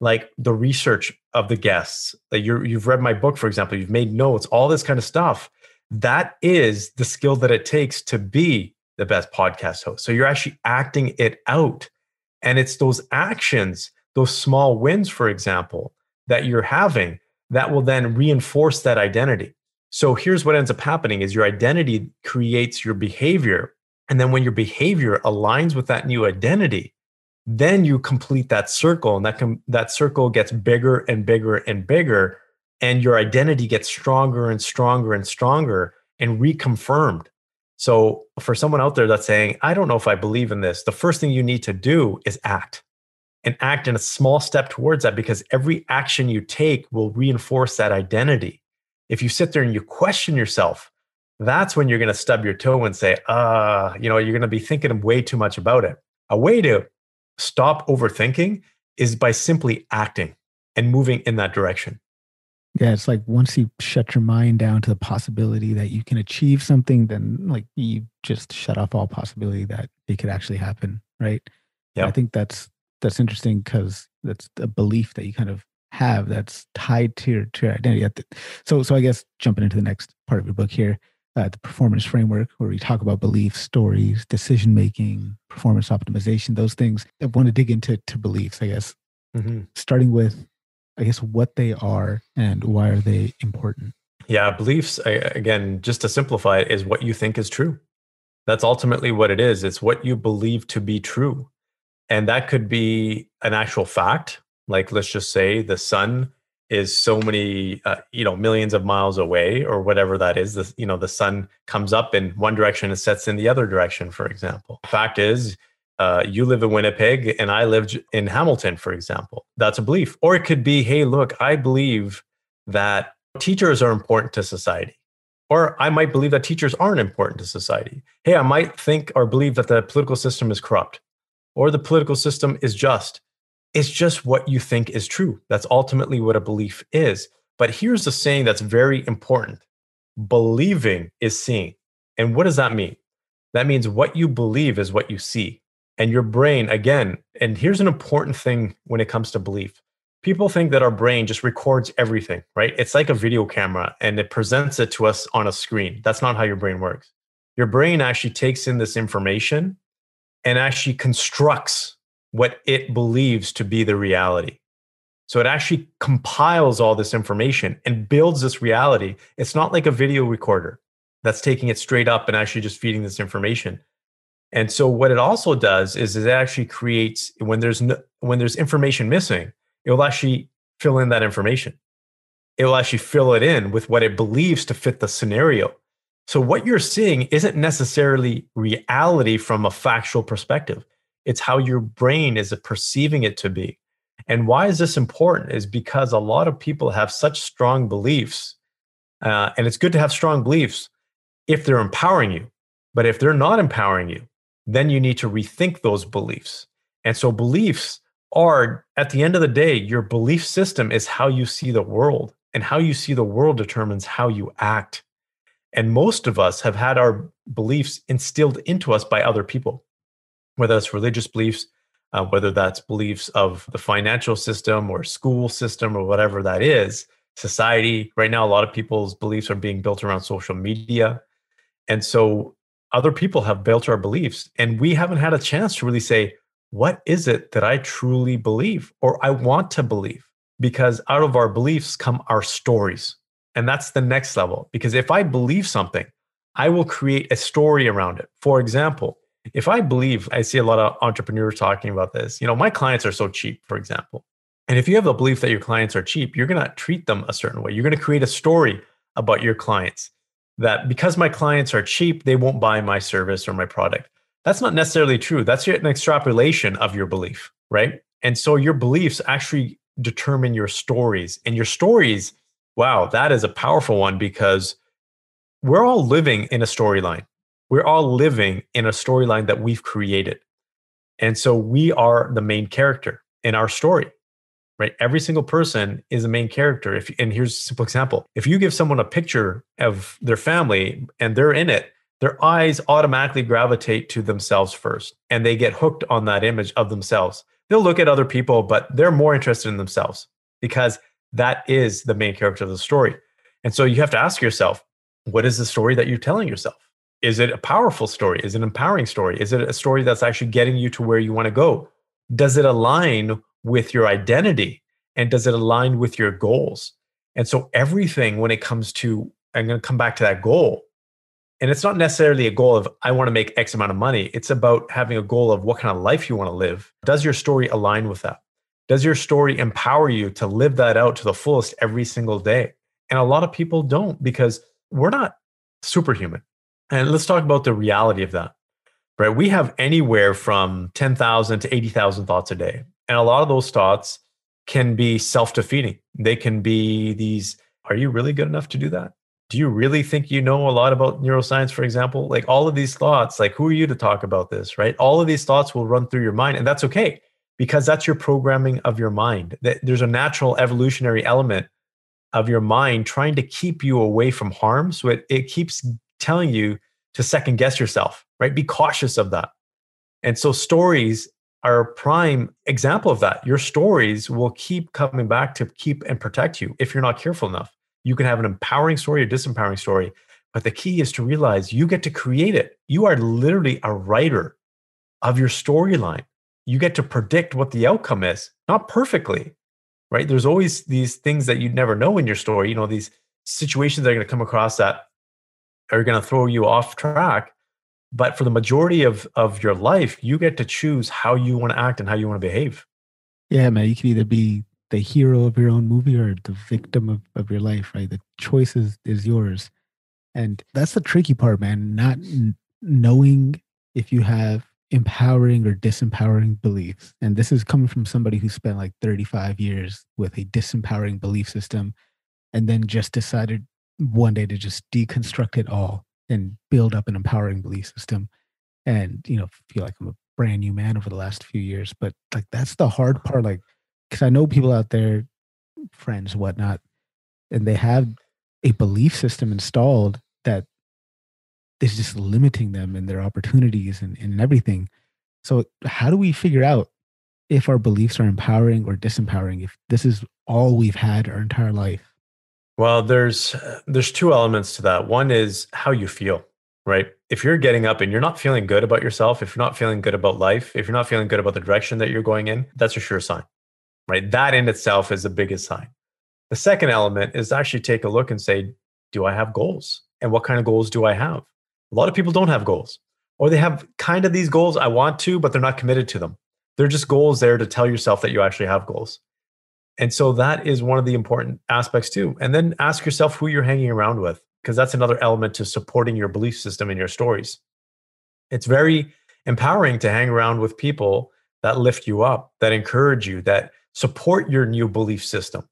Speaker 1: like the research of the guests, that you you've read my book, for example, you've made notes, all this kind of stuff, that is the skill that it takes to be the best podcast host. So you're actually acting it out. And it's those actions, those small wins, for example, that you're having that will then reinforce that identity. So here's what ends up happening is your identity creates your behavior. And then when your behavior aligns with that new identity, then you complete that circle and that com- that circle gets bigger and bigger and bigger and your identity gets stronger and stronger and stronger and reconfirmed. So, for someone out there that's saying, I don't know if I believe in this, the first thing you need to do is act and act in a small step towards that because every action you take will reinforce that identity. If you sit there and you question yourself, that's when you're going to stub your toe and say, uh, you know, you're going to be thinking way too much about it. A way to stop overthinking is by simply acting and moving in that direction.
Speaker 2: Yeah, it's like once you shut your mind down to the possibility that you can achieve something, then like you just shut off all possibility that it could actually happen, right? Yeah, I think that's that's interesting because that's a belief that you kind of have that's tied to your to your identity. So, so I guess jumping into the next part of your book here, uh, the performance framework, where we talk about beliefs, stories, decision making, performance optimization, those things. I want to dig into to beliefs, I guess, mm-hmm. starting with, I guess, what they are and why are they important.
Speaker 1: Yeah, beliefs again, just to simplify it, is what you think is true. That's ultimately what it is. It's what you believe to be true. And that could be an actual fact. Like, let's just say the sun is so many uh, you know millions of miles away or whatever that is the you know the sun comes up in one direction and sets in the other direction for example. Fact is uh, you live in winnipeg and i lived in hamilton for example. That's a belief. Or it could be hey look i believe that teachers are important to society. Or i might believe that teachers aren't important to society. Hey i might think or believe that the political system is corrupt or the political system is just it's just what you think is true. That's ultimately what a belief is. But here's the saying that's very important believing is seeing. And what does that mean? That means what you believe is what you see. And your brain, again, and here's an important thing when it comes to belief. People think that our brain just records everything, right? It's like a video camera and it presents it to us on a screen. That's not how your brain works. Your brain actually takes in this information and actually constructs what it believes to be the reality. So it actually compiles all this information and builds this reality. It's not like a video recorder that's taking it straight up and actually just feeding this information. And so what it also does is it actually creates when there's no, when there's information missing, it will actually fill in that information. It will actually fill it in with what it believes to fit the scenario. So what you're seeing isn't necessarily reality from a factual perspective. It's how your brain is perceiving it to be. And why is this important? Is because a lot of people have such strong beliefs. Uh, and it's good to have strong beliefs if they're empowering you. But if they're not empowering you, then you need to rethink those beliefs. And so, beliefs are, at the end of the day, your belief system is how you see the world. And how you see the world determines how you act. And most of us have had our beliefs instilled into us by other people whether that's religious beliefs, uh, whether that's beliefs of the financial system or school system or whatever that is, society. Right now, a lot of people's beliefs are being built around social media. And so other people have built our beliefs, and we haven't had a chance to really say, what is it that I truly believe or I want to believe? Because out of our beliefs come our stories. And that's the next level. Because if I believe something, I will create a story around it. For example, if I believe, I see a lot of entrepreneurs talking about this. You know, my clients are so cheap, for example. And if you have the belief that your clients are cheap, you're going to treat them a certain way. You're going to create a story about your clients that because my clients are cheap, they won't buy my service or my product. That's not necessarily true. That's an extrapolation of your belief, right? And so your beliefs actually determine your stories. And your stories, wow, that is a powerful one because we're all living in a storyline we're all living in a storyline that we've created. And so we are the main character in our story, right? Every single person is a main character. If and here's a simple example. If you give someone a picture of their family and they're in it, their eyes automatically gravitate to themselves first and they get hooked on that image of themselves. They'll look at other people, but they're more interested in themselves because that is the main character of the story. And so you have to ask yourself, what is the story that you're telling yourself? Is it a powerful story? Is it an empowering story? Is it a story that's actually getting you to where you want to go? Does it align with your identity? And does it align with your goals? And so, everything when it comes to, I'm going to come back to that goal. And it's not necessarily a goal of, I want to make X amount of money. It's about having a goal of what kind of life you want to live. Does your story align with that? Does your story empower you to live that out to the fullest every single day? And a lot of people don't because we're not superhuman. And let's talk about the reality of that. Right? We have anywhere from 10,000 to 80,000 thoughts a day. And a lot of those thoughts can be self-defeating. They can be these are you really good enough to do that? Do you really think you know a lot about neuroscience for example? Like all of these thoughts, like who are you to talk about this, right? All of these thoughts will run through your mind and that's okay because that's your programming of your mind. There's a natural evolutionary element of your mind trying to keep you away from harm. So it, it keeps telling you to second guess yourself, right? Be cautious of that. And so stories are a prime example of that. Your stories will keep coming back to keep and protect you if you're not careful enough. You can have an empowering story or disempowering story, but the key is to realize you get to create it. You are literally a writer of your storyline you get to predict what the outcome is, not perfectly, right? There's always these things that you'd never know in your story, you know, these situations that are going to come across that are going to throw you off track. But for the majority of, of your life, you get to choose how you want to act and how you want to behave.
Speaker 2: Yeah, man, you can either be the hero of your own movie or the victim of, of your life, right? The choice is, is yours. And that's the tricky part, man, not knowing if you have empowering or disempowering beliefs. And this is coming from somebody who spent like 35 years with a disempowering belief system and then just decided one day to just deconstruct it all and build up an empowering belief system and you know feel like i'm a brand new man over the last few years but like that's the hard part like because i know people out there friends whatnot and they have a belief system installed that is just limiting them and their opportunities and, and everything. So, how do we figure out if our beliefs are empowering or disempowering? If this is all we've had our entire life?
Speaker 1: Well, there's uh, there's two elements to that. One is how you feel, right? If you're getting up and you're not feeling good about yourself, if you're not feeling good about life, if you're not feeling good about the direction that you're going in, that's a sure sign, right? That in itself is the biggest sign. The second element is actually take a look and say, do I have goals? And what kind of goals do I have? A lot of people don't have goals, or they have kind of these goals I want to, but they're not committed to them. They're just goals there to tell yourself that you actually have goals. And so that is one of the important aspects too. And then ask yourself who you're hanging around with, because that's another element to supporting your belief system and your stories. It's very empowering to hang around with people that lift you up, that encourage you, that support your new belief system.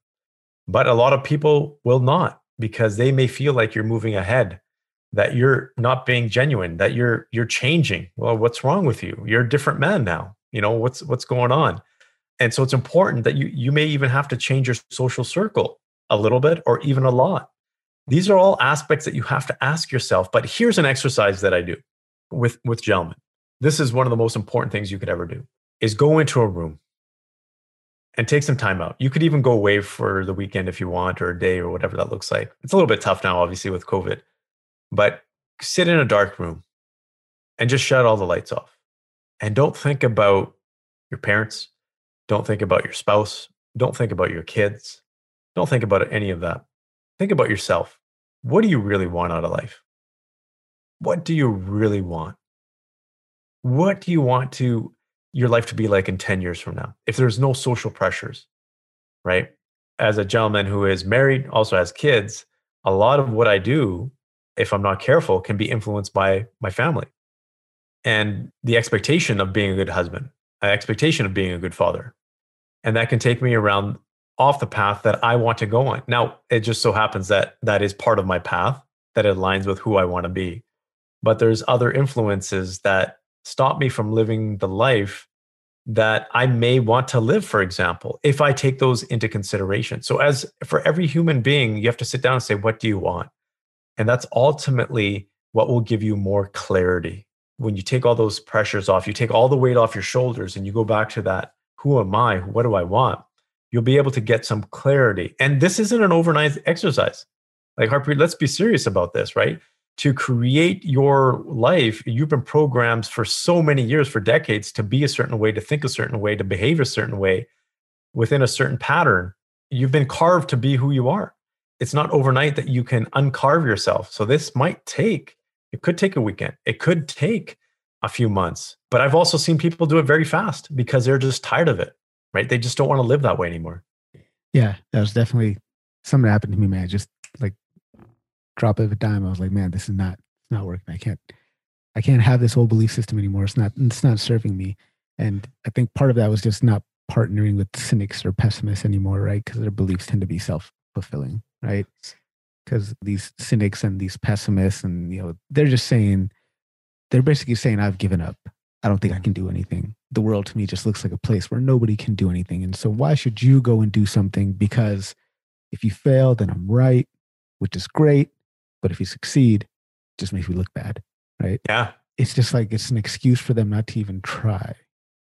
Speaker 1: But a lot of people will not because they may feel like you're moving ahead that you're not being genuine that you're you're changing. Well what's wrong with you? You're a different man now. You know what's what's going on? And so it's important that you you may even have to change your social circle a little bit or even a lot. These are all aspects that you have to ask yourself but here's an exercise that i do with with gentlemen. This is one of the most important things you could ever do is go into a room and take some time out. You could even go away for the weekend if you want or a day or whatever that looks like. It's a little bit tough now obviously with covid but sit in a dark room and just shut all the lights off. And don't think about your parents. Don't think about your spouse. Don't think about your kids. Don't think about any of that. Think about yourself. What do you really want out of life? What do you really want? What do you want to your life to be like in 10 years from now? If there's no social pressures, right? As a gentleman who is married, also has kids, a lot of what I do if I'm not careful, can be influenced by my family and the expectation of being a good husband, an expectation of being a good father. And that can take me around off the path that I want to go on. Now, it just so happens that that is part of my path that aligns with who I want to be. But there's other influences that stop me from living the life that I may want to live, for example, if I take those into consideration. So, as for every human being, you have to sit down and say, What do you want? And that's ultimately what will give you more clarity. When you take all those pressures off, you take all the weight off your shoulders and you go back to that who am I? What do I want? You'll be able to get some clarity. And this isn't an overnight exercise. Like Harpreet, let's be serious about this, right? To create your life, you've been programmed for so many years, for decades, to be a certain way, to think a certain way, to behave a certain way within a certain pattern. You've been carved to be who you are it's not overnight that you can uncarve yourself. So this might take, it could take a weekend, it could take a few months. But I've also seen people do it very fast because they're just tired of it. right? They just don't want to live that way anymore.
Speaker 2: Yeah, that was definitely something that happened to me, man. Just like drop of a dime. I was like, man, this is not not working. I can't I can't have this whole belief system anymore. It's not it's not serving me. And I think part of that was just not partnering with cynics or pessimists anymore, right? Because their beliefs tend to be self fulfilling, right? Because these cynics and these pessimists, and you know, they're just saying, they're basically saying, I've given up. I don't think I can do anything. The world to me just looks like a place where nobody can do anything. And so, why should you go and do something? Because if you fail, then I'm right, which is great. But if you succeed, it just makes me look bad, right?
Speaker 1: Yeah.
Speaker 2: It's just like it's an excuse for them not to even try.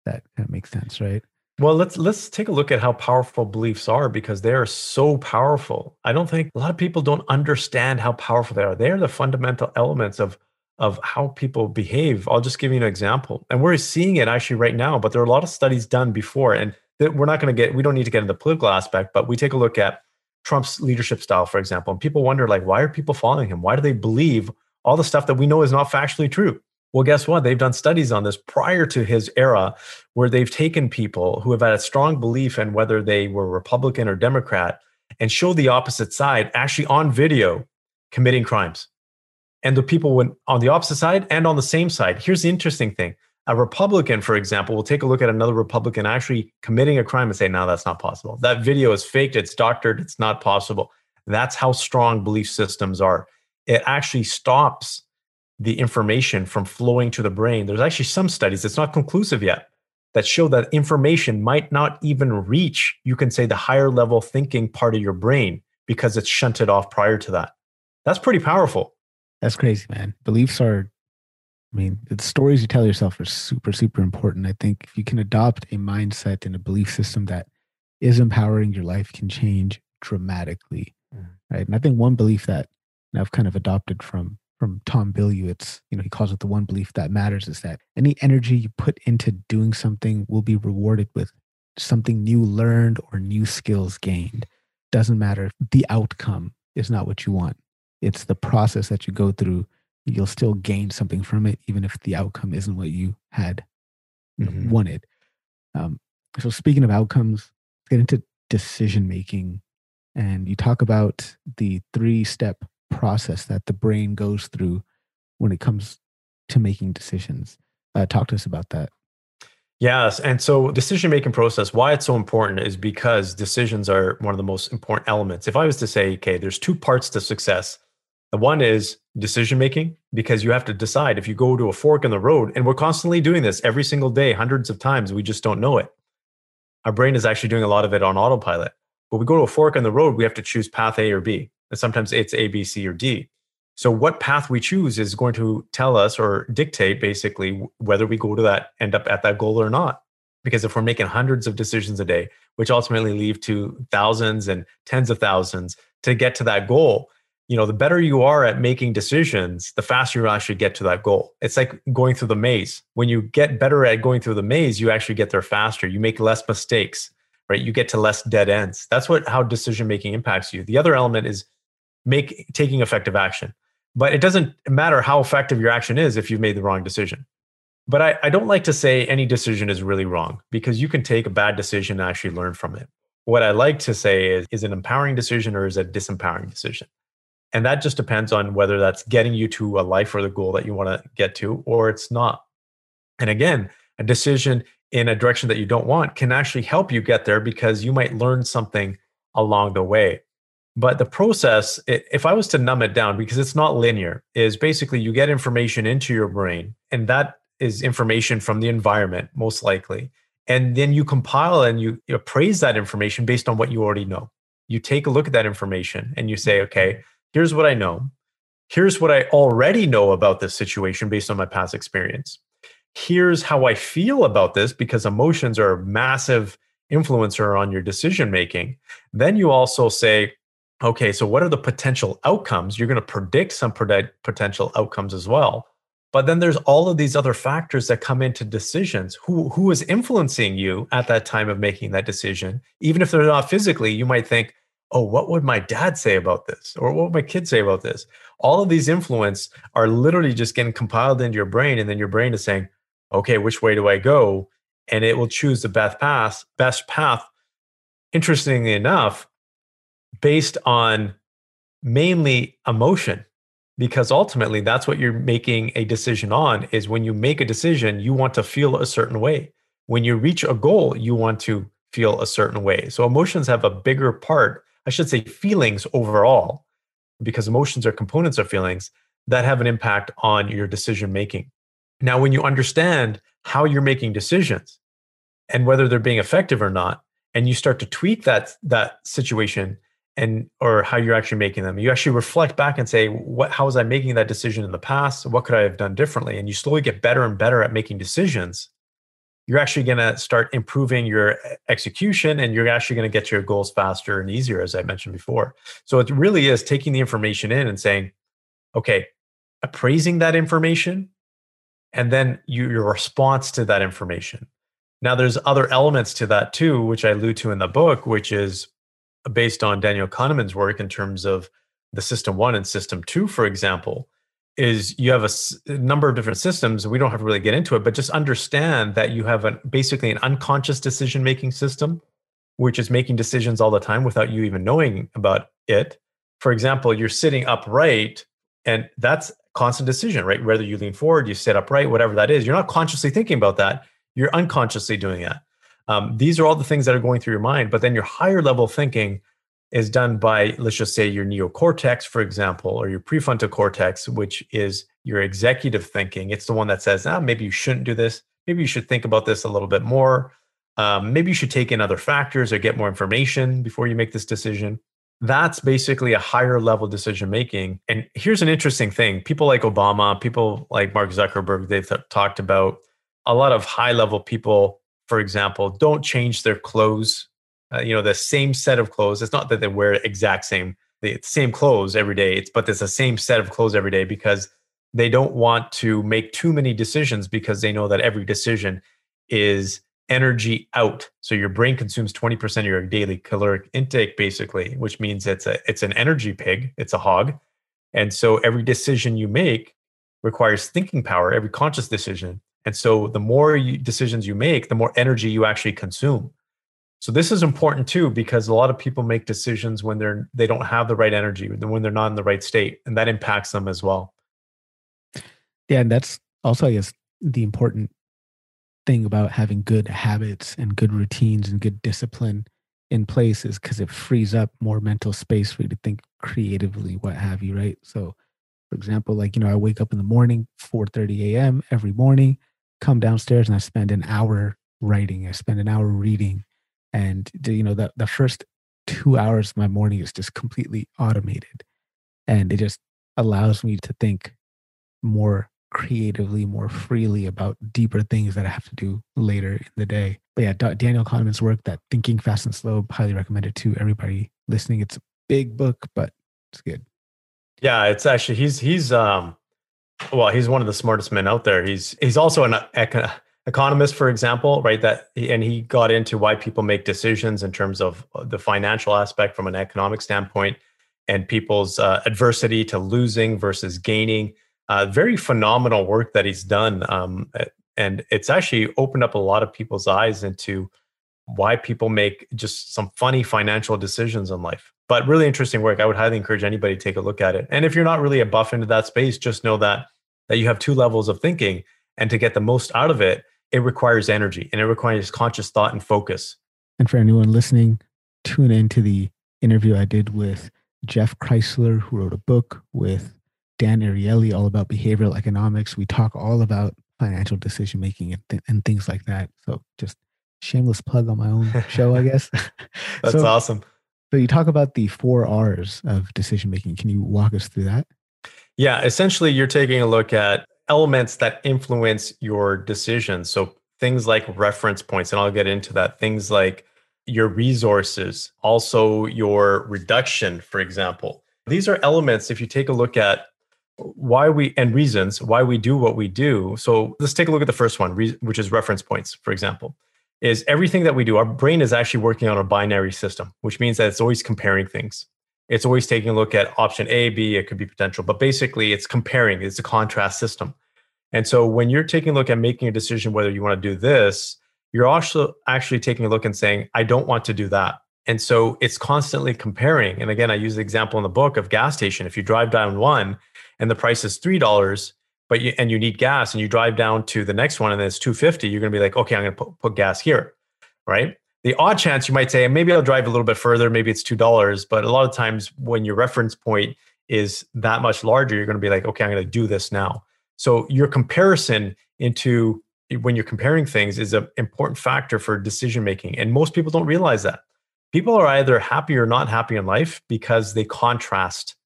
Speaker 2: That kind of makes sense, right?
Speaker 1: Well, let's let's take a look at how powerful beliefs are because they are so powerful. I don't think a lot of people don't understand how powerful they are. They are the fundamental elements of of how people behave. I'll just give you an example. And we're seeing it actually right now, but there are a lot of studies done before and that we're not going to get we don't need to get into the political aspect, but we take a look at Trump's leadership style, for example, and people wonder like why are people following him? Why do they believe all the stuff that we know is not factually true? Well, guess what? They've done studies on this prior to his era where they've taken people who have had a strong belief in whether they were Republican or Democrat and show the opposite side actually on video committing crimes. And the people went on the opposite side and on the same side. Here's the interesting thing. A Republican, for example, will take a look at another Republican actually committing a crime and say, no, that's not possible. That video is faked, it's doctored, it's not possible. That's how strong belief systems are. It actually stops the information from flowing to the brain. There's actually some studies, it's not conclusive yet, that show that information might not even reach, you can say, the higher level thinking part of your brain because it's shunted off prior to that. That's pretty powerful.
Speaker 2: That's crazy, man. Beliefs are, I mean, the stories you tell yourself are super, super important. I think if you can adopt a mindset and a belief system that is empowering, your life can change dramatically. Mm. Right. And I think one belief that I've kind of adopted from from Tom Bilyeu, it's, you know, he calls it the one belief that matters is that any energy you put into doing something will be rewarded with something new learned or new skills gained. Doesn't matter if the outcome is not what you want. It's the process that you go through. You'll still gain something from it, even if the outcome isn't what you had mm-hmm. wanted. Um, so, speaking of outcomes, get into decision making. And you talk about the three step process that the brain goes through when it comes to making decisions. Uh, talk to us about that.
Speaker 1: Yes. And so decision making process, why it's so important is because decisions are one of the most important elements. If I was to say, okay, there's two parts to success. The one is decision making, because you have to decide if you go to a fork in the road, and we're constantly doing this every single day, hundreds of times, we just don't know it. Our brain is actually doing a lot of it on autopilot. But we go to a fork in the road, we have to choose path A or B. And sometimes it's A, B, C, or D. So what path we choose is going to tell us or dictate basically whether we go to that, end up at that goal or not. Because if we're making hundreds of decisions a day, which ultimately lead to thousands and tens of thousands to get to that goal, you know, the better you are at making decisions, the faster you actually get to that goal. It's like going through the maze. When you get better at going through the maze, you actually get there faster. You make less mistakes, right? You get to less dead ends. That's what how decision making impacts you. The other element is make taking effective action. But it doesn't matter how effective your action is if you've made the wrong decision. But I, I don't like to say any decision is really wrong because you can take a bad decision and actually learn from it. What I like to say is, is an empowering decision or is it a disempowering decision? And that just depends on whether that's getting you to a life or the goal that you want to get to, or it's not. And again, a decision in a direction that you don't want can actually help you get there because you might learn something along the way. But the process, if I was to numb it down, because it's not linear, is basically you get information into your brain, and that is information from the environment, most likely. And then you compile and you appraise that information based on what you already know. You take a look at that information and you say, okay, here's what I know. Here's what I already know about this situation based on my past experience. Here's how I feel about this because emotions are a massive influencer on your decision making. Then you also say, okay, so what are the potential outcomes? You're going to predict some potential outcomes as well. But then there's all of these other factors that come into decisions. Who who is influencing you at that time of making that decision? Even if they're not physically, you might think, "Oh, what would my dad say about this?" or "What would my kids say about this?" All of these influence are literally just getting compiled into your brain and then your brain is saying, "Okay, which way do I go?" and it will choose the best path, best path, interestingly enough, based on mainly emotion because ultimately that's what you're making a decision on is when you make a decision you want to feel a certain way. When you reach a goal you want to feel a certain way. So emotions have a bigger part i should say feelings overall because emotions are components of feelings that have an impact on your decision making. Now when you understand how you're making decisions and whether they're being effective or not and you start to tweak that that situation and or how you're actually making them. You actually reflect back and say what how was i making that decision in the past? What could i have done differently? And you slowly get better and better at making decisions. You're actually going to start improving your uh, execution and you're actually going to get your goals faster and easier as i mentioned before. So it really is taking the information in and saying okay appraising that information and then you, your response to that information. Now there's other elements to that too which i allude to in the book which is based on Daniel Kahneman's work in terms of the system one and system two, for example, is you have a, a number of different systems. We don't have to really get into it, but just understand that you have a, basically an unconscious decision making system, which is making decisions all the time without you even knowing about it. For example, you're sitting upright, and that's constant decision, right? Whether you lean forward, you sit upright, whatever that is, you're not consciously thinking about that. You're unconsciously doing that. Um, these are all the things that are going through your mind. But then your higher level thinking is done by, let's just say, your neocortex, for example, or your prefrontal cortex, which is your executive thinking. It's the one that says, ah, maybe you shouldn't do this. Maybe you should think about this a little bit more. Um, maybe you should take in other factors or get more information before you make this decision. That's basically a higher level decision making. And here's an interesting thing people like Obama, people like Mark Zuckerberg, they've th- talked about a lot of high level people for example, don't change their clothes. Uh, you know, the same set of clothes. It's not that they wear exact same the same clothes every day. It's but it's the same set of clothes every day because they don't want to make too many decisions because they know that every decision is energy out. So your brain consumes 20% of your daily caloric intake basically, which means it's a it's an energy pig, it's a hog. And so every decision you make requires thinking power, every conscious decision. And so the more you, decisions you make, the more energy you actually consume. So this is important too because a lot of people make decisions when they're they don't have the right energy, when they're not in the right state, and that impacts them as well.
Speaker 2: Yeah, and that's also I guess the important thing about having good habits and good routines and good discipline in place is because it frees up more mental space for you to think creatively, what have you, right? So for example, like, you know, I wake up in the morning, 4 30 a.m. every morning come downstairs and I spend an hour writing. I spend an hour reading. And, you know, the, the first two hours of my morning is just completely automated. And it just allows me to think more creatively, more freely about deeper things that I have to do later in the day. But yeah, Daniel Kahneman's work, that Thinking Fast and Slow, highly recommended to everybody listening. It's a big book, but it's good.
Speaker 1: Yeah, it's actually he's he's um well, he's one of the smartest men out there. He's he's also an econ- economist, for example, right? That and he got into why people make decisions in terms of the financial aspect from an economic standpoint, and people's uh, adversity to losing versus gaining. Uh, very phenomenal work that he's done, um, and it's actually opened up a lot of people's eyes into why people make just some funny financial decisions in life. But really interesting work. I would highly encourage anybody to take a look at it. And if you're not really a buff into that space, just know that that you have two levels of thinking and to get the most out of it it requires energy and it requires conscious thought and focus
Speaker 2: and for anyone listening tune into the interview i did with jeff kreisler who wrote a book with dan ariely all about behavioral economics we talk all about financial decision making and, th- and things like that so just shameless plug on my own show i guess
Speaker 1: that's so, awesome
Speaker 2: so you talk about the four r's of decision making can you walk us through that
Speaker 1: yeah, essentially, you're taking a look at elements that influence your decisions. So things like reference points, and I'll get into that. Things like your resources, also your reduction, for example. These are elements, if you take a look at why we and reasons why we do what we do. So let's take a look at the first one, which is reference points, for example. Is everything that we do, our brain is actually working on a binary system, which means that it's always comparing things it's always taking a look at option A, B, it could be potential, but basically it's comparing, it's a contrast system. And so when you're taking a look at making a decision whether you want to do this, you're also actually taking a look and saying, I don't want to do that. And so it's constantly comparing. And again, I use the example in the book of gas station. If you drive down one and the price is three dollars, but you and you need gas and you drive down to the next one and it's 250, you're gonna be like, okay, I'm gonna put, put gas here. Right. The odd chance you might say, maybe I'll drive a little bit further, maybe it's two dollars. But a lot of times when your reference point is that much larger, you're gonna be like, okay, I'm gonna do this now. So your comparison into when you're comparing things is an important factor for decision making. And most people don't realize that. People are either happy or not happy in life because they contrast.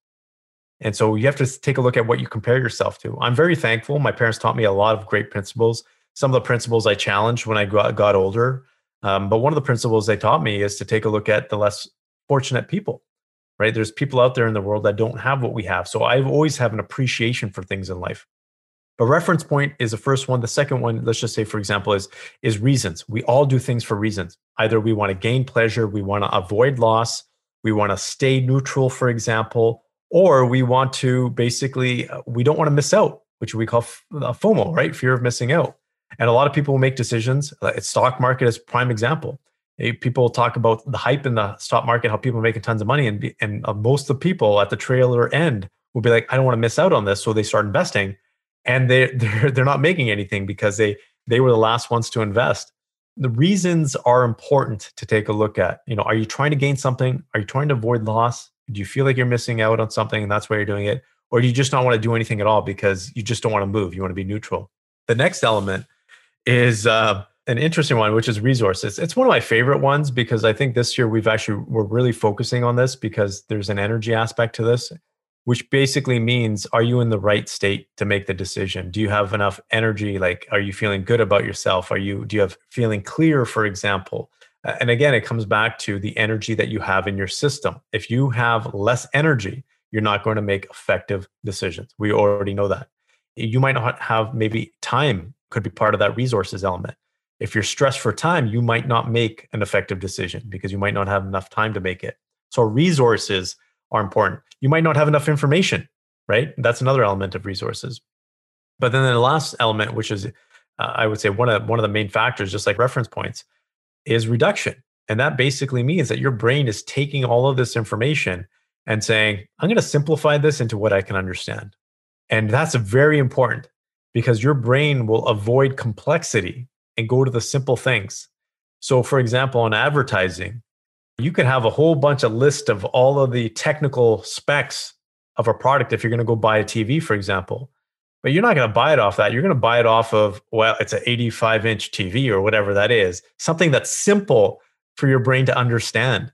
Speaker 1: And so you have to take a look at what you compare yourself to. I'm very thankful. My parents taught me a lot of great principles. Some of the principles I challenged when I got, got older. Um, but one of the principles they taught me is to take a look at the less fortunate people, right? There's people out there in the world that don't have what we have. So I've always have an appreciation for things in life. But reference point is the first one. The second one, let's just say, for example, is is reasons. We all do things for reasons. Either we want to gain pleasure, we want to avoid loss, we want to stay neutral, for example, or we want to basically uh, we don't want to miss out, which we call uh, FOMO, right? Fear of missing out. And a lot of people make decisions. Uh, stock market is prime example. People talk about the hype in the stock market, how people are making tons of money, and and most of the people at the trailer end will be like, I don't want to miss out on this, so they start investing and they they're they're not making anything because they they were the last ones to invest the reasons are important to take a look at you know are you trying to gain something are you trying to avoid loss do you feel like you're missing out on something and that's why you're doing it? Or do you just not want to do anything at all because you just don't want to move you want to be neutral? The next element is uh, an interesting one which is resources. It's one of my favorite ones because i think this year we've actually we're really focusing on this because there's an energy aspect to this which basically means are you in the right state to make the decision? Do you have enough energy? Like are you feeling good about yourself? Are you do you have feeling clear for example and again it comes back to the energy that you have in your system if you have less energy you're not going to make effective decisions we already know that you might not have maybe time could be part of that resources element if you're stressed for time you might not make an effective decision because you might not have enough time to make it so resources are important. You might not have enough information, right? That's another element of resources. But then the last element, which is, uh, I would say, one of one of the main factors, just like reference points, is reduction. And that basically means that your brain is taking all of this information and saying, I'm going to simplify this into what I can understand. And that's very important because your brain will avoid complexity and go to the simple things. So, for example, on advertising, you could have a whole bunch of list of all of the technical specs of a product if you're going to go buy a TV, for example. But you're not going to buy it off that. You're going to buy it off of, well, it's an 85 inch TV or whatever that is, something that's simple for your brain to understand.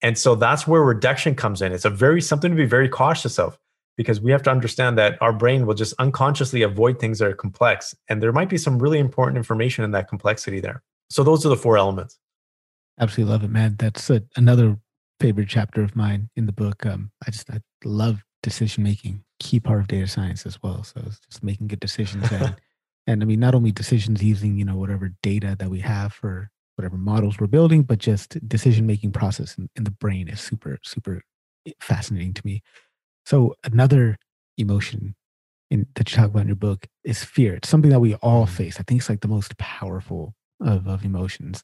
Speaker 1: And so that's where reduction comes in. It's a very something to be very cautious of because we have to understand that our brain will just unconsciously avoid things that are complex. And there might be some really important information in that complexity there. So those are the four elements.
Speaker 2: Absolutely love it, man. That's a, another favorite chapter of mine in the book. Um, I just I love decision making, key part of data science as well. So it's just making good decisions and and I mean not only decisions using you know whatever data that we have for whatever models we're building, but just decision making process in, in the brain is super super fascinating to me. So another emotion in, that you talk about in your book is fear. It's something that we all mm. face. I think it's like the most powerful of, of emotions.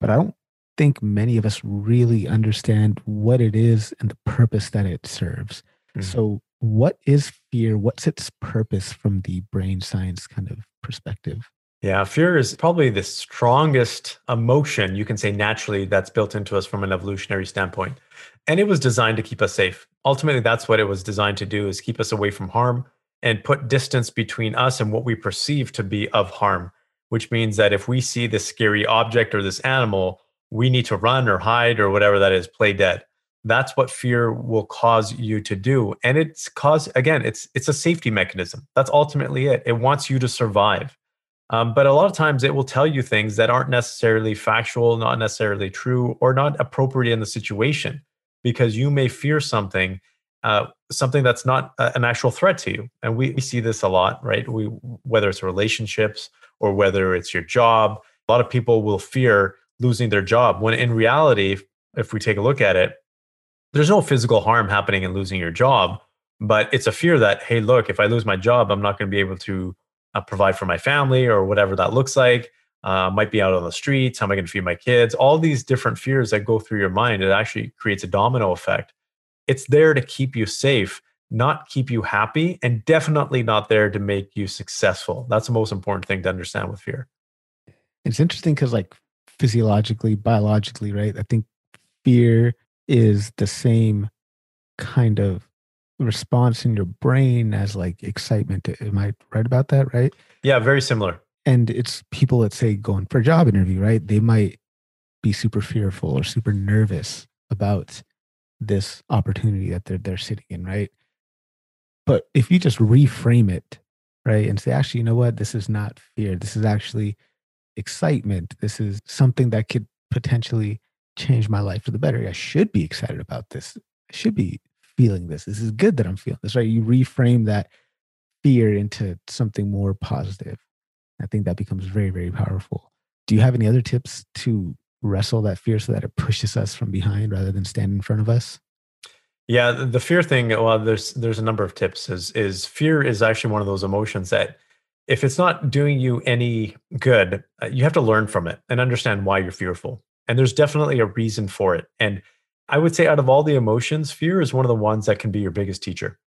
Speaker 2: But I don't think many of us really understand what it is and the purpose that it serves. Mm-hmm. So, what is fear? What's its purpose from the brain science kind of perspective?
Speaker 1: Yeah, fear is probably the strongest emotion you can say naturally that's built into us from an evolutionary standpoint. And it was designed to keep us safe. Ultimately, that's what it was designed to do is keep us away from harm and put distance between us and what we perceive to be of harm, which means that if we see this scary object or this animal, we need to run or hide or whatever that is, play dead. That's what fear will cause you to do. And it's cause again, it's it's a safety mechanism. That's ultimately it. It wants you to survive. Um, but a lot of times it will tell you things that aren't necessarily factual, not necessarily true, or not appropriate in the situation because you may fear something, uh, something that's not a, an actual threat to you. And we, we see this a lot, right? We whether it's relationships or whether it's your job, a lot of people will fear losing their job when in reality if we take a look at it there's no physical harm happening in losing your job but it's a fear that hey look if i lose my job i'm not going to be able to uh, provide for my family or whatever that looks like uh, might be out on the streets. How am I going to feed my kids? All these different fears that go through your mind, it actually creates a domino effect. It's there to keep you safe, not keep you happy, and definitely not there to make you successful. That's the most important thing to understand with fear.
Speaker 2: It's interesting because, like, physiologically, biologically, right? I think fear is the same kind of response in your brain as like excitement. Am I right about that? Right?
Speaker 1: Yeah, very similar
Speaker 2: and it's people that say going for a job interview right they might be super fearful or super nervous about this opportunity that they're they're sitting in right but if you just reframe it right and say actually you know what this is not fear this is actually excitement this is something that could potentially change my life for the better i should be excited about this i should be feeling this this is good that i'm feeling this right you reframe that fear into something more positive I think that becomes very, very powerful. Do you have any other tips to wrestle that fear so that it pushes us from behind rather than stand in front of us?
Speaker 1: Yeah, the fear thing. Well, there's there's a number of tips. Is is fear is actually one of those emotions that if it's not doing you any good, uh, you have to learn from it and understand why you're fearful. And there's definitely a reason for it. And I would say out of all the emotions, fear is one of the ones that can be your biggest teacher.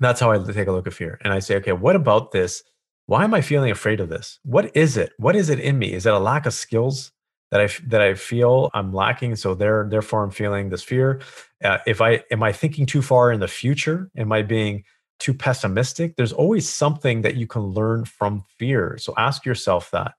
Speaker 1: That's how I take a look at fear. And I say, okay, what about this why am I feeling afraid of this? What is it? What is it in me? Is it a lack of skills that I that I feel I'm lacking? So there, therefore, I'm feeling this fear. Uh, if I am I thinking too far in the future? Am I being too pessimistic? There's always something that you can learn from fear. So ask yourself that.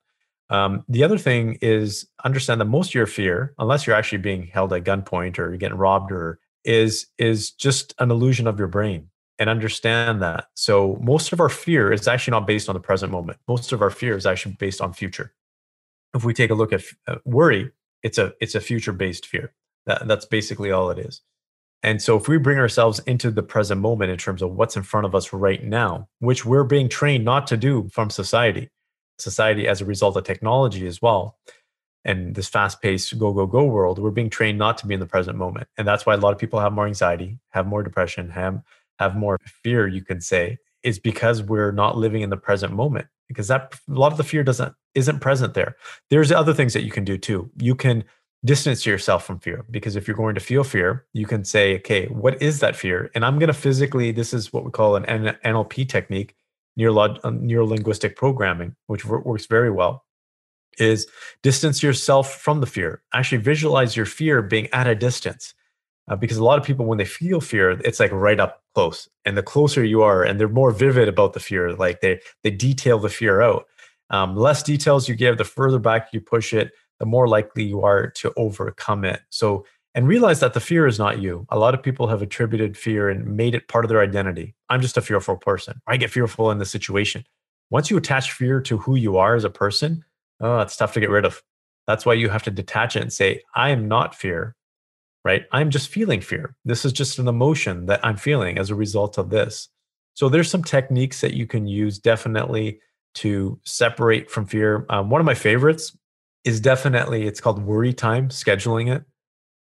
Speaker 1: Um, the other thing is understand that most of your fear, unless you're actually being held at gunpoint or you're getting robbed, or is is just an illusion of your brain and understand that. So most of our fear is actually not based on the present moment. Most of our fear is actually based on future. If we take a look at uh, worry, it's a it's a future based fear. That, that's basically all it is. And so if we bring ourselves into the present moment in terms of what's in front of us right now, which we're being trained not to do from society, society as a result of technology as well, and this fast-paced go go go world, we're being trained not to be in the present moment. And that's why a lot of people have more anxiety, have more depression, have have more fear, you could say, is because we're not living in the present moment. Because that a lot of the fear doesn't isn't present there. There's other things that you can do too. You can distance yourself from fear because if you're going to feel fear, you can say, okay, what is that fear? And I'm going to physically. This is what we call an NLP technique, neuro linguistic programming, which works very well. Is distance yourself from the fear. Actually, visualize your fear being at a distance uh, because a lot of people when they feel fear it's like right up close and the closer you are and they're more vivid about the fear like they they detail the fear out um, less details you give the further back you push it the more likely you are to overcome it so and realize that the fear is not you a lot of people have attributed fear and made it part of their identity i'm just a fearful person i get fearful in the situation once you attach fear to who you are as a person oh it's tough to get rid of that's why you have to detach it and say i am not fear right? I'm just feeling fear. This is just an emotion that I'm feeling as a result of this. So there's some techniques that you can use definitely to separate from fear. Um, one of my favorites is definitely it's called worry time scheduling it,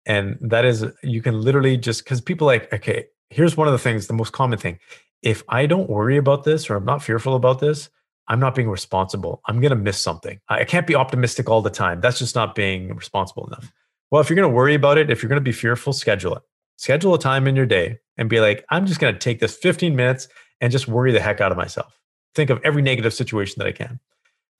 Speaker 1: and that is you can literally just because people like okay here's one of the things the most common thing if I don't worry about this or I'm not fearful about this. I'm not being responsible. I'm going to miss something. I can't be optimistic all the time. That's just not being responsible enough. Well, if you're going to worry about it, if you're going to be fearful, schedule it. Schedule a time in your day and be like, I'm just going to take this 15 minutes and just worry the heck out of myself. Think of every negative situation that I can.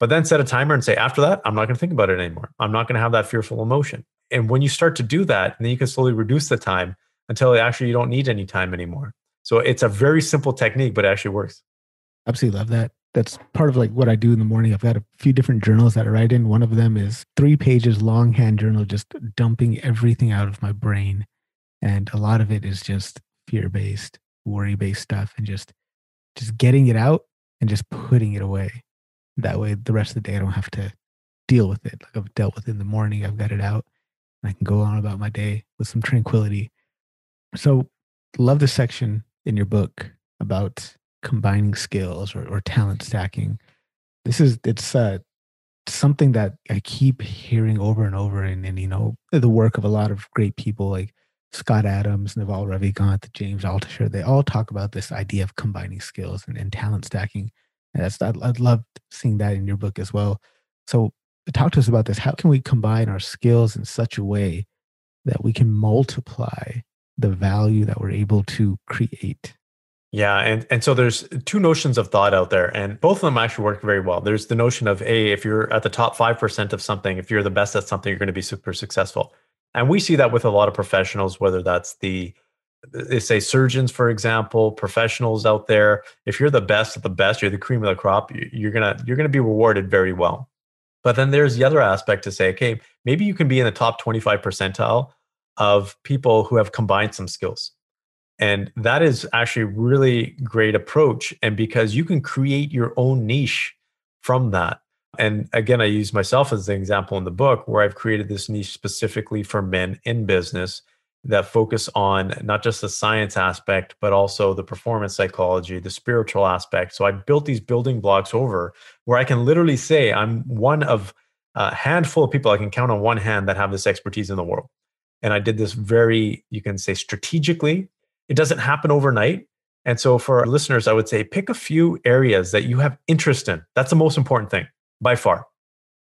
Speaker 1: But then set a timer and say, after that, I'm not going to think about it anymore. I'm not going to have that fearful emotion. And when you start to do that, then you can slowly reduce the time until actually you don't need any time anymore. So it's a very simple technique, but it actually works.
Speaker 2: Absolutely love that that's part of like what I do in the morning. I've got a few different journals that I write in. One of them is three pages longhand journal, just dumping everything out of my brain. And a lot of it is just fear based, worry based stuff and just just getting it out and just putting it away. That way the rest of the day I don't have to deal with it. Like I've dealt with it in the morning, I've got it out. I can go on about my day with some tranquility. So love the section in your book about combining skills or, or talent stacking. This is it's uh, something that I keep hearing over and over, and and you know the work of a lot of great people like Scott Adams, Naval Ravikant, James Altucher. They all talk about this idea of combining skills and, and talent stacking. And that's I, I loved seeing that in your book as well. So talk to us about this. How can we combine our skills in such a way that we can multiply the value that we're able to create?
Speaker 1: Yeah, and and so there's two notions of thought out there, and both of them actually work very well. There's the notion of a if you're at the top five percent of something, if you're the best at something, you're going to be super successful, and we see that with a lot of professionals, whether that's the they say surgeons, for example, professionals out there. If you're the best of the best, you're the cream of the crop. You're gonna you're gonna be rewarded very well. But then there's the other aspect to say, okay, maybe you can be in the top 25 percentile of people who have combined some skills and that is actually really great approach. And because you can create your own niche from that. And again, I use myself as an example in the book where I've created this niche specifically for men in business that focus on not just the science aspect, but also the performance psychology, the spiritual aspect. So I built these building blocks over where I can literally say I'm one of a handful of people I can count on one hand that have this expertise in the world. And I did this very, you can say strategically, it doesn't happen overnight. And so for our listeners, I would say pick a few areas that you have interest in. That's the most important thing by far.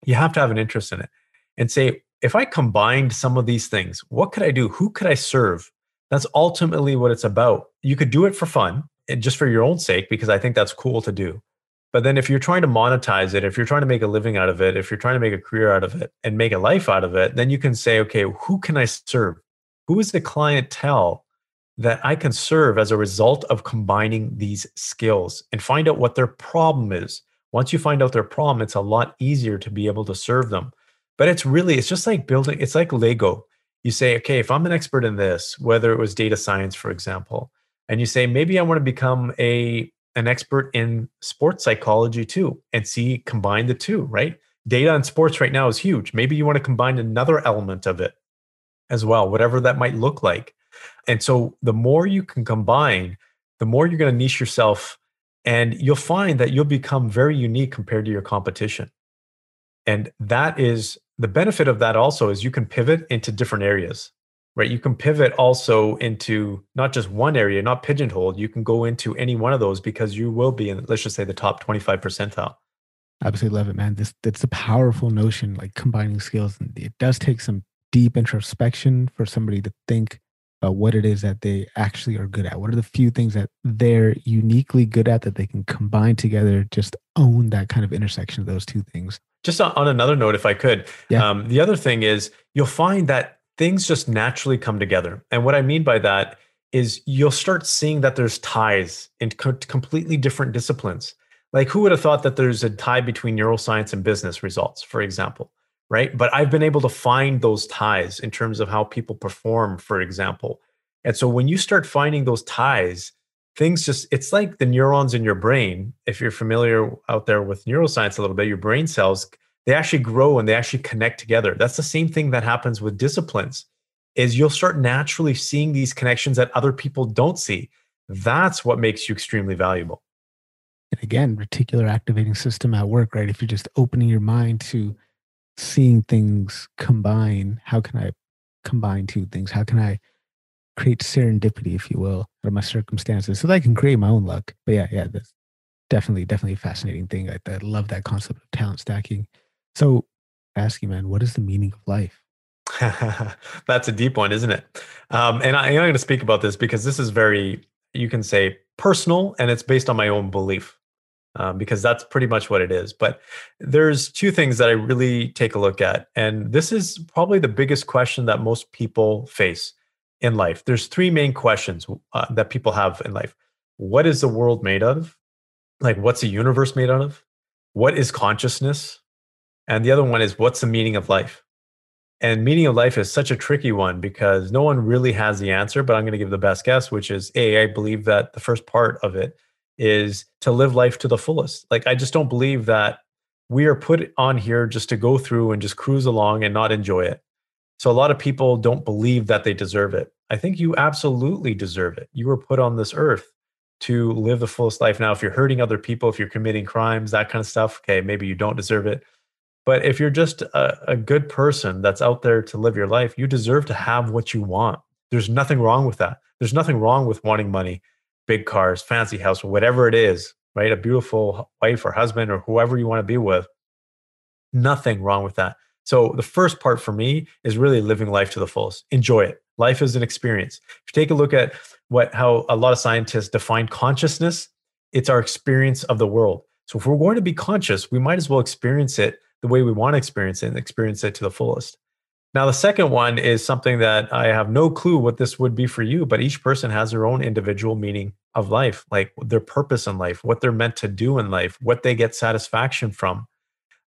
Speaker 1: You have to have an interest in it and say, if I combined some of these things, what could I do? Who could I serve? That's ultimately what it's about. You could do it for fun and just for your own sake, because I think that's cool to do. But then if you're trying to monetize it, if you're trying to make a living out of it, if you're trying to make a career out of it and make a life out of it, then you can say, okay, who can I serve? Who is the clientele that I can serve as a result of combining these skills and find out what their problem is. Once you find out their problem, it's a lot easier to be able to serve them. But it's really, it's just like building, it's like Lego. You say, okay, if I'm an expert in this, whether it was data science, for example, and you say, maybe I want to become a an expert in sports psychology too, and see combine the two, right? Data and sports right now is huge. Maybe you want to combine another element of it as well, whatever that might look like. And so the more you can combine, the more you're going to niche yourself and you'll find that you'll become very unique compared to your competition. And that is the benefit of that also is you can pivot into different areas, right? You can pivot also into not just one area, not pigeonholed. You can go into any one of those because you will be in, let's just say, the top 25 percentile.
Speaker 2: Absolutely love it, man. This that's a powerful notion, like combining skills. It does take some deep introspection for somebody to think about what it is that they actually are good at. What are the few things that they're uniquely good at that they can combine together, just own that kind of intersection of those two things.
Speaker 1: Just on another note, if I could, yeah. um, the other thing is you'll find that things just naturally come together. And what I mean by that is you'll start seeing that there's ties in co- completely different disciplines. Like, who would have thought that there's a tie between neuroscience and business results, for example? Right? But I've been able to find those ties in terms of how people perform, for example. And so when you start finding those ties, things just, it's like the neurons in your brain. If you're familiar out there with neuroscience a little bit, your brain cells, they actually grow and they actually connect together. That's the same thing that happens with disciplines is you'll start naturally seeing these connections that other people don't see. That's what makes you extremely valuable.
Speaker 2: And again, reticular activating system at work, right? If you're just opening your mind to seeing things combine how can i combine two things? How can i create serendipity if you will out of my circumstances so that i can create my own luck? But yeah yeah that's definitely definitely a fascinating thing. I, I love that concept of talent stacking. So ask you man what is the meaning of life?
Speaker 1: That's a deep one isn't it? Um, and I, i'm going to speak about this because this is very you can say personal and it's based on my own belief um, because that's pretty much what it is. But there's two things that I really take a look at. And this is probably the biggest question that most people face in life. There's three main questions uh, that people have in life What is the world made of? Like, what's the universe made out of? What is consciousness? And the other one is, what's the meaning of life? And meaning of life is such a tricky one because no one really has the answer, but I'm going to give the best guess, which is A, I believe that the first part of it is to live life to the fullest. Like I just don't believe that we are put on here just to go through and just cruise along and not enjoy it. So a lot of people don't believe that they deserve it. I think you absolutely deserve it. You were put on this earth to live the fullest life. Now, if you're hurting other people, if you're committing crimes, that kind of stuff, okay, maybe you don't deserve it. But if you're just a, a good person that's out there to live your life, you deserve to have what you want. There's nothing wrong with that. There's nothing wrong with wanting money big cars, fancy house, whatever it is, right? A beautiful wife or husband or whoever you want to be with. Nothing wrong with that. So the first part for me is really living life to the fullest. Enjoy it. Life is an experience. If you take a look at what how a lot of scientists define consciousness, it's our experience of the world. So if we're going to be conscious, we might as well experience it the way we want to experience it and experience it to the fullest. Now, the second one is something that I have no clue what this would be for you, but each person has their own individual meaning of life, like their purpose in life, what they're meant to do in life, what they get satisfaction from.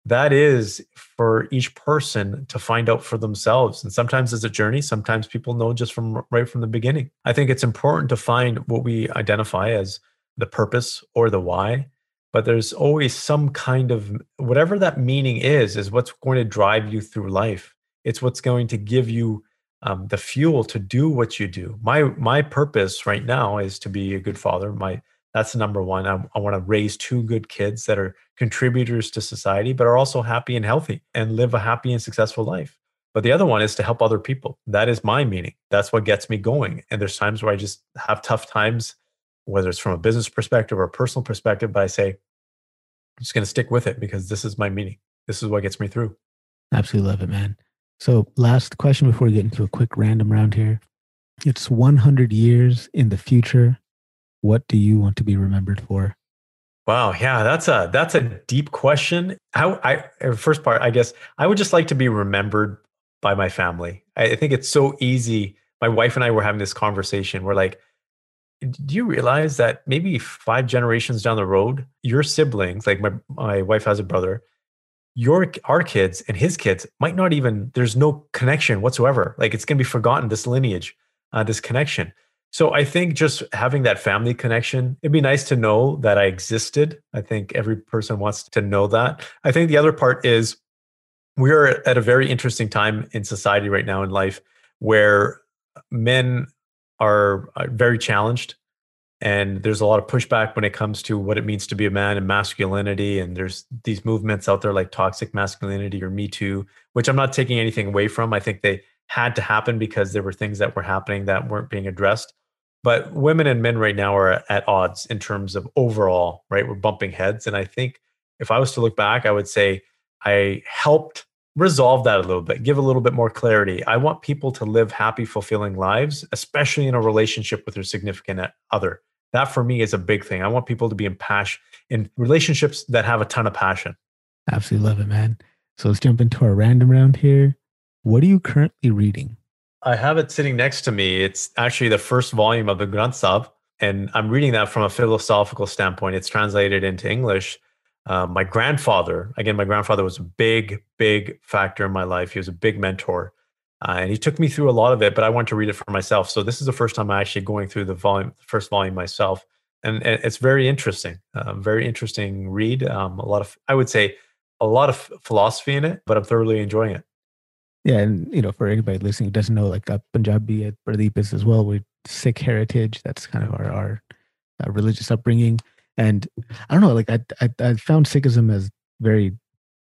Speaker 1: That is for each person to find out for themselves. And sometimes it's a journey. Sometimes people know just from right from the beginning. I think it's important to find what we identify as the purpose or the why but there's always some kind of whatever that meaning is is what's going to drive you through life it's what's going to give you um, the fuel to do what you do my my purpose right now is to be a good father my that's number one. I, I want to raise two good kids that are contributors to society, but are also happy and healthy and live a happy and successful life. But the other one is to help other people. That is my meaning. That's what gets me going. And there's times where I just have tough times, whether it's from a business perspective or a personal perspective, but I say, I'm just going to stick with it because this is my meaning. This is what gets me through.
Speaker 2: Absolutely love it, man. So, last question before we get into a quick random round here. It's 100 years in the future what do you want to be remembered for?
Speaker 1: Wow, yeah, that's a that's a deep question. How I first part, I guess I would just like to be remembered by my family. I think it's so easy. My wife and I were having this conversation. We're like, do you realize that maybe five generations down the road, your siblings, like my my wife has a brother, your our kids and his kids might not even there's no connection whatsoever. Like it's gonna be forgotten, this lineage, uh, this connection. So I think just having that family connection, it'd be nice to know that I existed. I think every person wants to know that. I think the other part is we're at a very interesting time in society right now in life where men are very challenged and there's a lot of pushback when it comes to what it means to be a man and masculinity and there's these movements out there like toxic masculinity or me too which i'm not taking anything away from i think they had to happen because there were things that were happening that weren't being addressed but women and men right now are at odds in terms of overall, right? We're bumping heads. And I think if I was to look back, I would say I helped resolve that a little bit, give a little bit more clarity. I want people to live happy, fulfilling lives, especially in a relationship with their significant other. That for me is a big thing. I want people to be in passion in relationships that have a ton of passion.
Speaker 2: Absolutely love it, man. So let's jump into our random round here. What are you currently reading?
Speaker 1: I have it sitting next to me. It's actually the first volume of the Granth Sahib, and I'm reading that from a philosophical standpoint. It's translated into English. Uh, my grandfather, again, my grandfather was a big, big factor in my life. He was a big mentor, uh, and he took me through a lot of it. But I wanted to read it for myself. So this is the first time I'm actually going through the volume, the first volume myself, and, and it's very interesting. Uh, very interesting read. Um, a lot of, I would say, a lot of philosophy in it, but I'm thoroughly enjoying it.
Speaker 2: Yeah, and you know, for anybody listening who doesn't know, like uh, Punjabi at Purdeep is as well. We're Sikh heritage. That's kind of our our uh, religious upbringing. And I don't know, like I, I I found Sikhism as very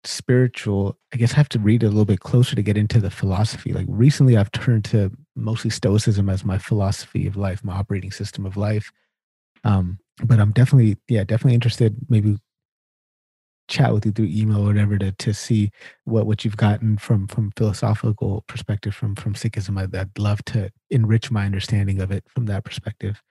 Speaker 2: spiritual. I guess I have to read a little bit closer to get into the philosophy. Like recently, I've turned to mostly Stoicism as my philosophy of life, my operating system of life. Um, but I'm definitely, yeah, definitely interested. Maybe chat with you through email or whatever to to see what what you've gotten from from philosophical perspective from from Sikhism. I'd, I'd love to enrich my understanding of it from that perspective.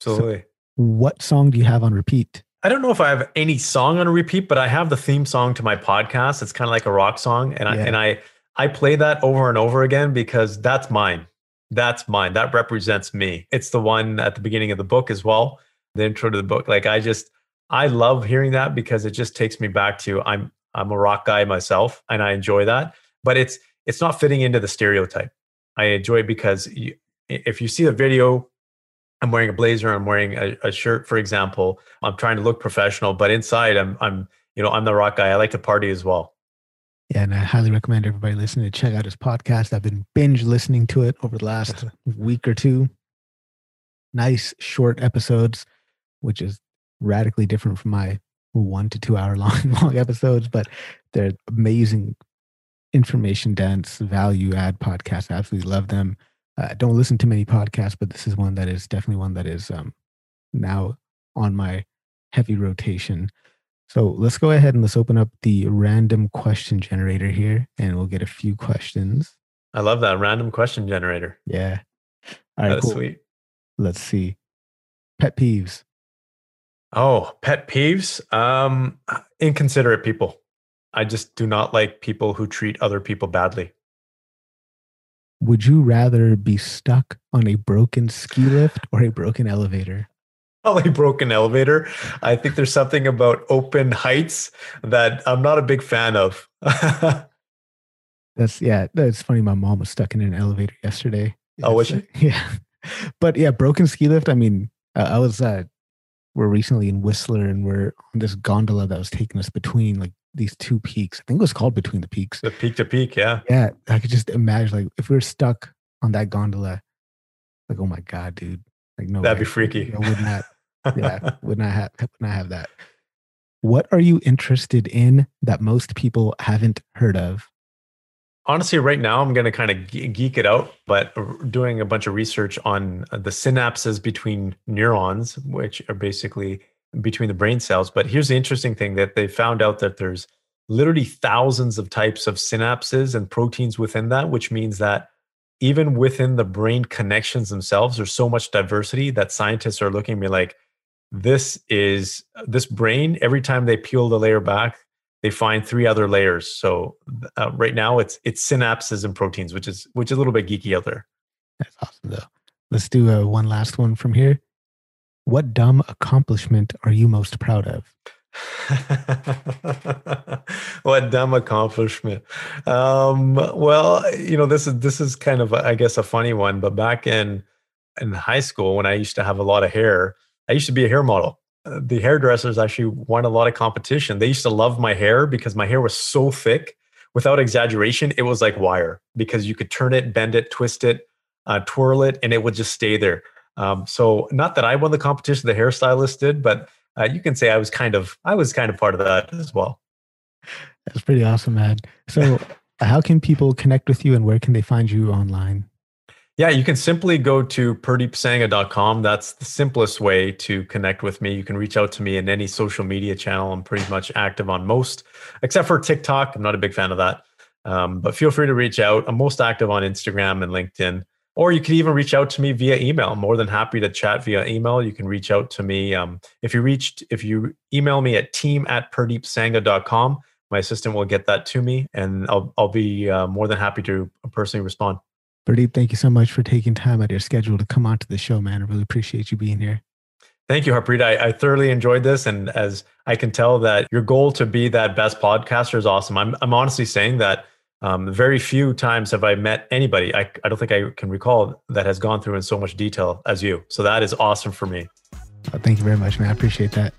Speaker 1: Absolutely. So
Speaker 2: what song do you have on repeat?
Speaker 1: I don't know if I have any song on repeat, but I have the theme song to my podcast. It's kind of like a rock song, and yeah. I and I I play that over and over again because that's mine. That's mine. That represents me. It's the one at the beginning of the book as well. The intro to the book. Like I just I love hearing that because it just takes me back to I'm I'm a rock guy myself and I enjoy that. But it's it's not fitting into the stereotype. I enjoy it because you, if you see the video, I'm wearing a blazer, I'm wearing a, a, shirt, for example. I'm trying to look professional, but inside I'm I'm you know I'm the rock guy. I like to party as well.
Speaker 2: Yeah, and I highly recommend everybody listening to check out his podcast. I've been binge listening to it over the last week or two. Nice short episodes, which is radically different from my one to two hour long long episodes, but they're amazing, information dense, value add podcasts. I absolutely love them. Uh, I don't listen to many podcasts, but this is one that is definitely one that is um, now on my heavy rotation. So let's go ahead and let's open up the random question generator here and we'll get a few questions.
Speaker 1: I love that random question generator.
Speaker 2: Yeah. All right,
Speaker 1: That's
Speaker 2: cool.
Speaker 1: sweet.
Speaker 2: Let's see. Pet peeves.
Speaker 1: Oh, pet peeves. Um, inconsiderate people. I just do not like people who treat other people badly.
Speaker 2: Would you rather be stuck on a broken ski lift or a broken elevator?
Speaker 1: Probably broken elevator. I think there's something about open heights that I'm not a big fan of.
Speaker 2: That's yeah. That's funny. My mom was stuck in an elevator yesterday.
Speaker 1: Oh, was
Speaker 2: uh, Yeah, but yeah, broken ski lift. I mean, uh, I was uh, we're recently in Whistler and we're on this gondola that was taking us between like these two peaks. I think it was called Between the Peaks.
Speaker 1: the peak to peak, yeah.
Speaker 2: Yeah, I could just imagine like if we were stuck on that gondola, like oh my god, dude, like no,
Speaker 1: That'd
Speaker 2: way.
Speaker 1: be freaky.
Speaker 2: I would not. Yeah, would not have would not have that. What are you interested in that most people haven't heard of?
Speaker 1: Honestly, right now I'm going to kind of geek it out, but doing a bunch of research on uh, the synapses between neurons, which are basically between the brain cells. But here's the interesting thing that they found out that there's literally thousands of types of synapses and proteins within that, which means that even within the brain connections themselves, there's so much diversity that scientists are looking at me like, this is this brain. Every time they peel the layer back, they find three other layers. So uh, right now, it's it's synapses and proteins, which is which is a little bit geeky out there.
Speaker 2: That's awesome though. Let's do uh, one last one from here. What dumb accomplishment are you most proud of?
Speaker 1: what dumb accomplishment um, well you know this is this is kind of i guess a funny one but back in in high school when i used to have a lot of hair i used to be a hair model the hairdressers actually won a lot of competition they used to love my hair because my hair was so thick without exaggeration it was like wire because you could turn it bend it twist it uh, twirl it and it would just stay there um, so not that i won the competition the hairstylist did but uh, you can say I was kind of I was kind of part of that as well.
Speaker 2: That's pretty awesome, man. So, how can people connect with you, and where can they find you online?
Speaker 1: Yeah, you can simply go to purdeepsangha.com. That's the simplest way to connect with me. You can reach out to me in any social media channel. I'm pretty much active on most, except for TikTok. I'm not a big fan of that. Um, but feel free to reach out. I'm most active on Instagram and LinkedIn. Or you can even reach out to me via email. I'm more than happy to chat via email. You can reach out to me. Um, if you reached, if you email me at team at purdeepsangha.com, my assistant will get that to me and I'll, I'll be uh, more than happy to personally respond.
Speaker 2: Purdeep, thank you so much for taking time out of your schedule to come onto the show, man. I really appreciate you being here.
Speaker 1: Thank you, Harpreet. I, I thoroughly enjoyed this. And as I can tell that your goal to be that best podcaster is awesome. I'm, I'm honestly saying that um, very few times have I met anybody, I, I don't think I can recall, that has gone through in so much detail as you. So that is awesome for me.
Speaker 2: Oh, thank you very much, man. I appreciate that.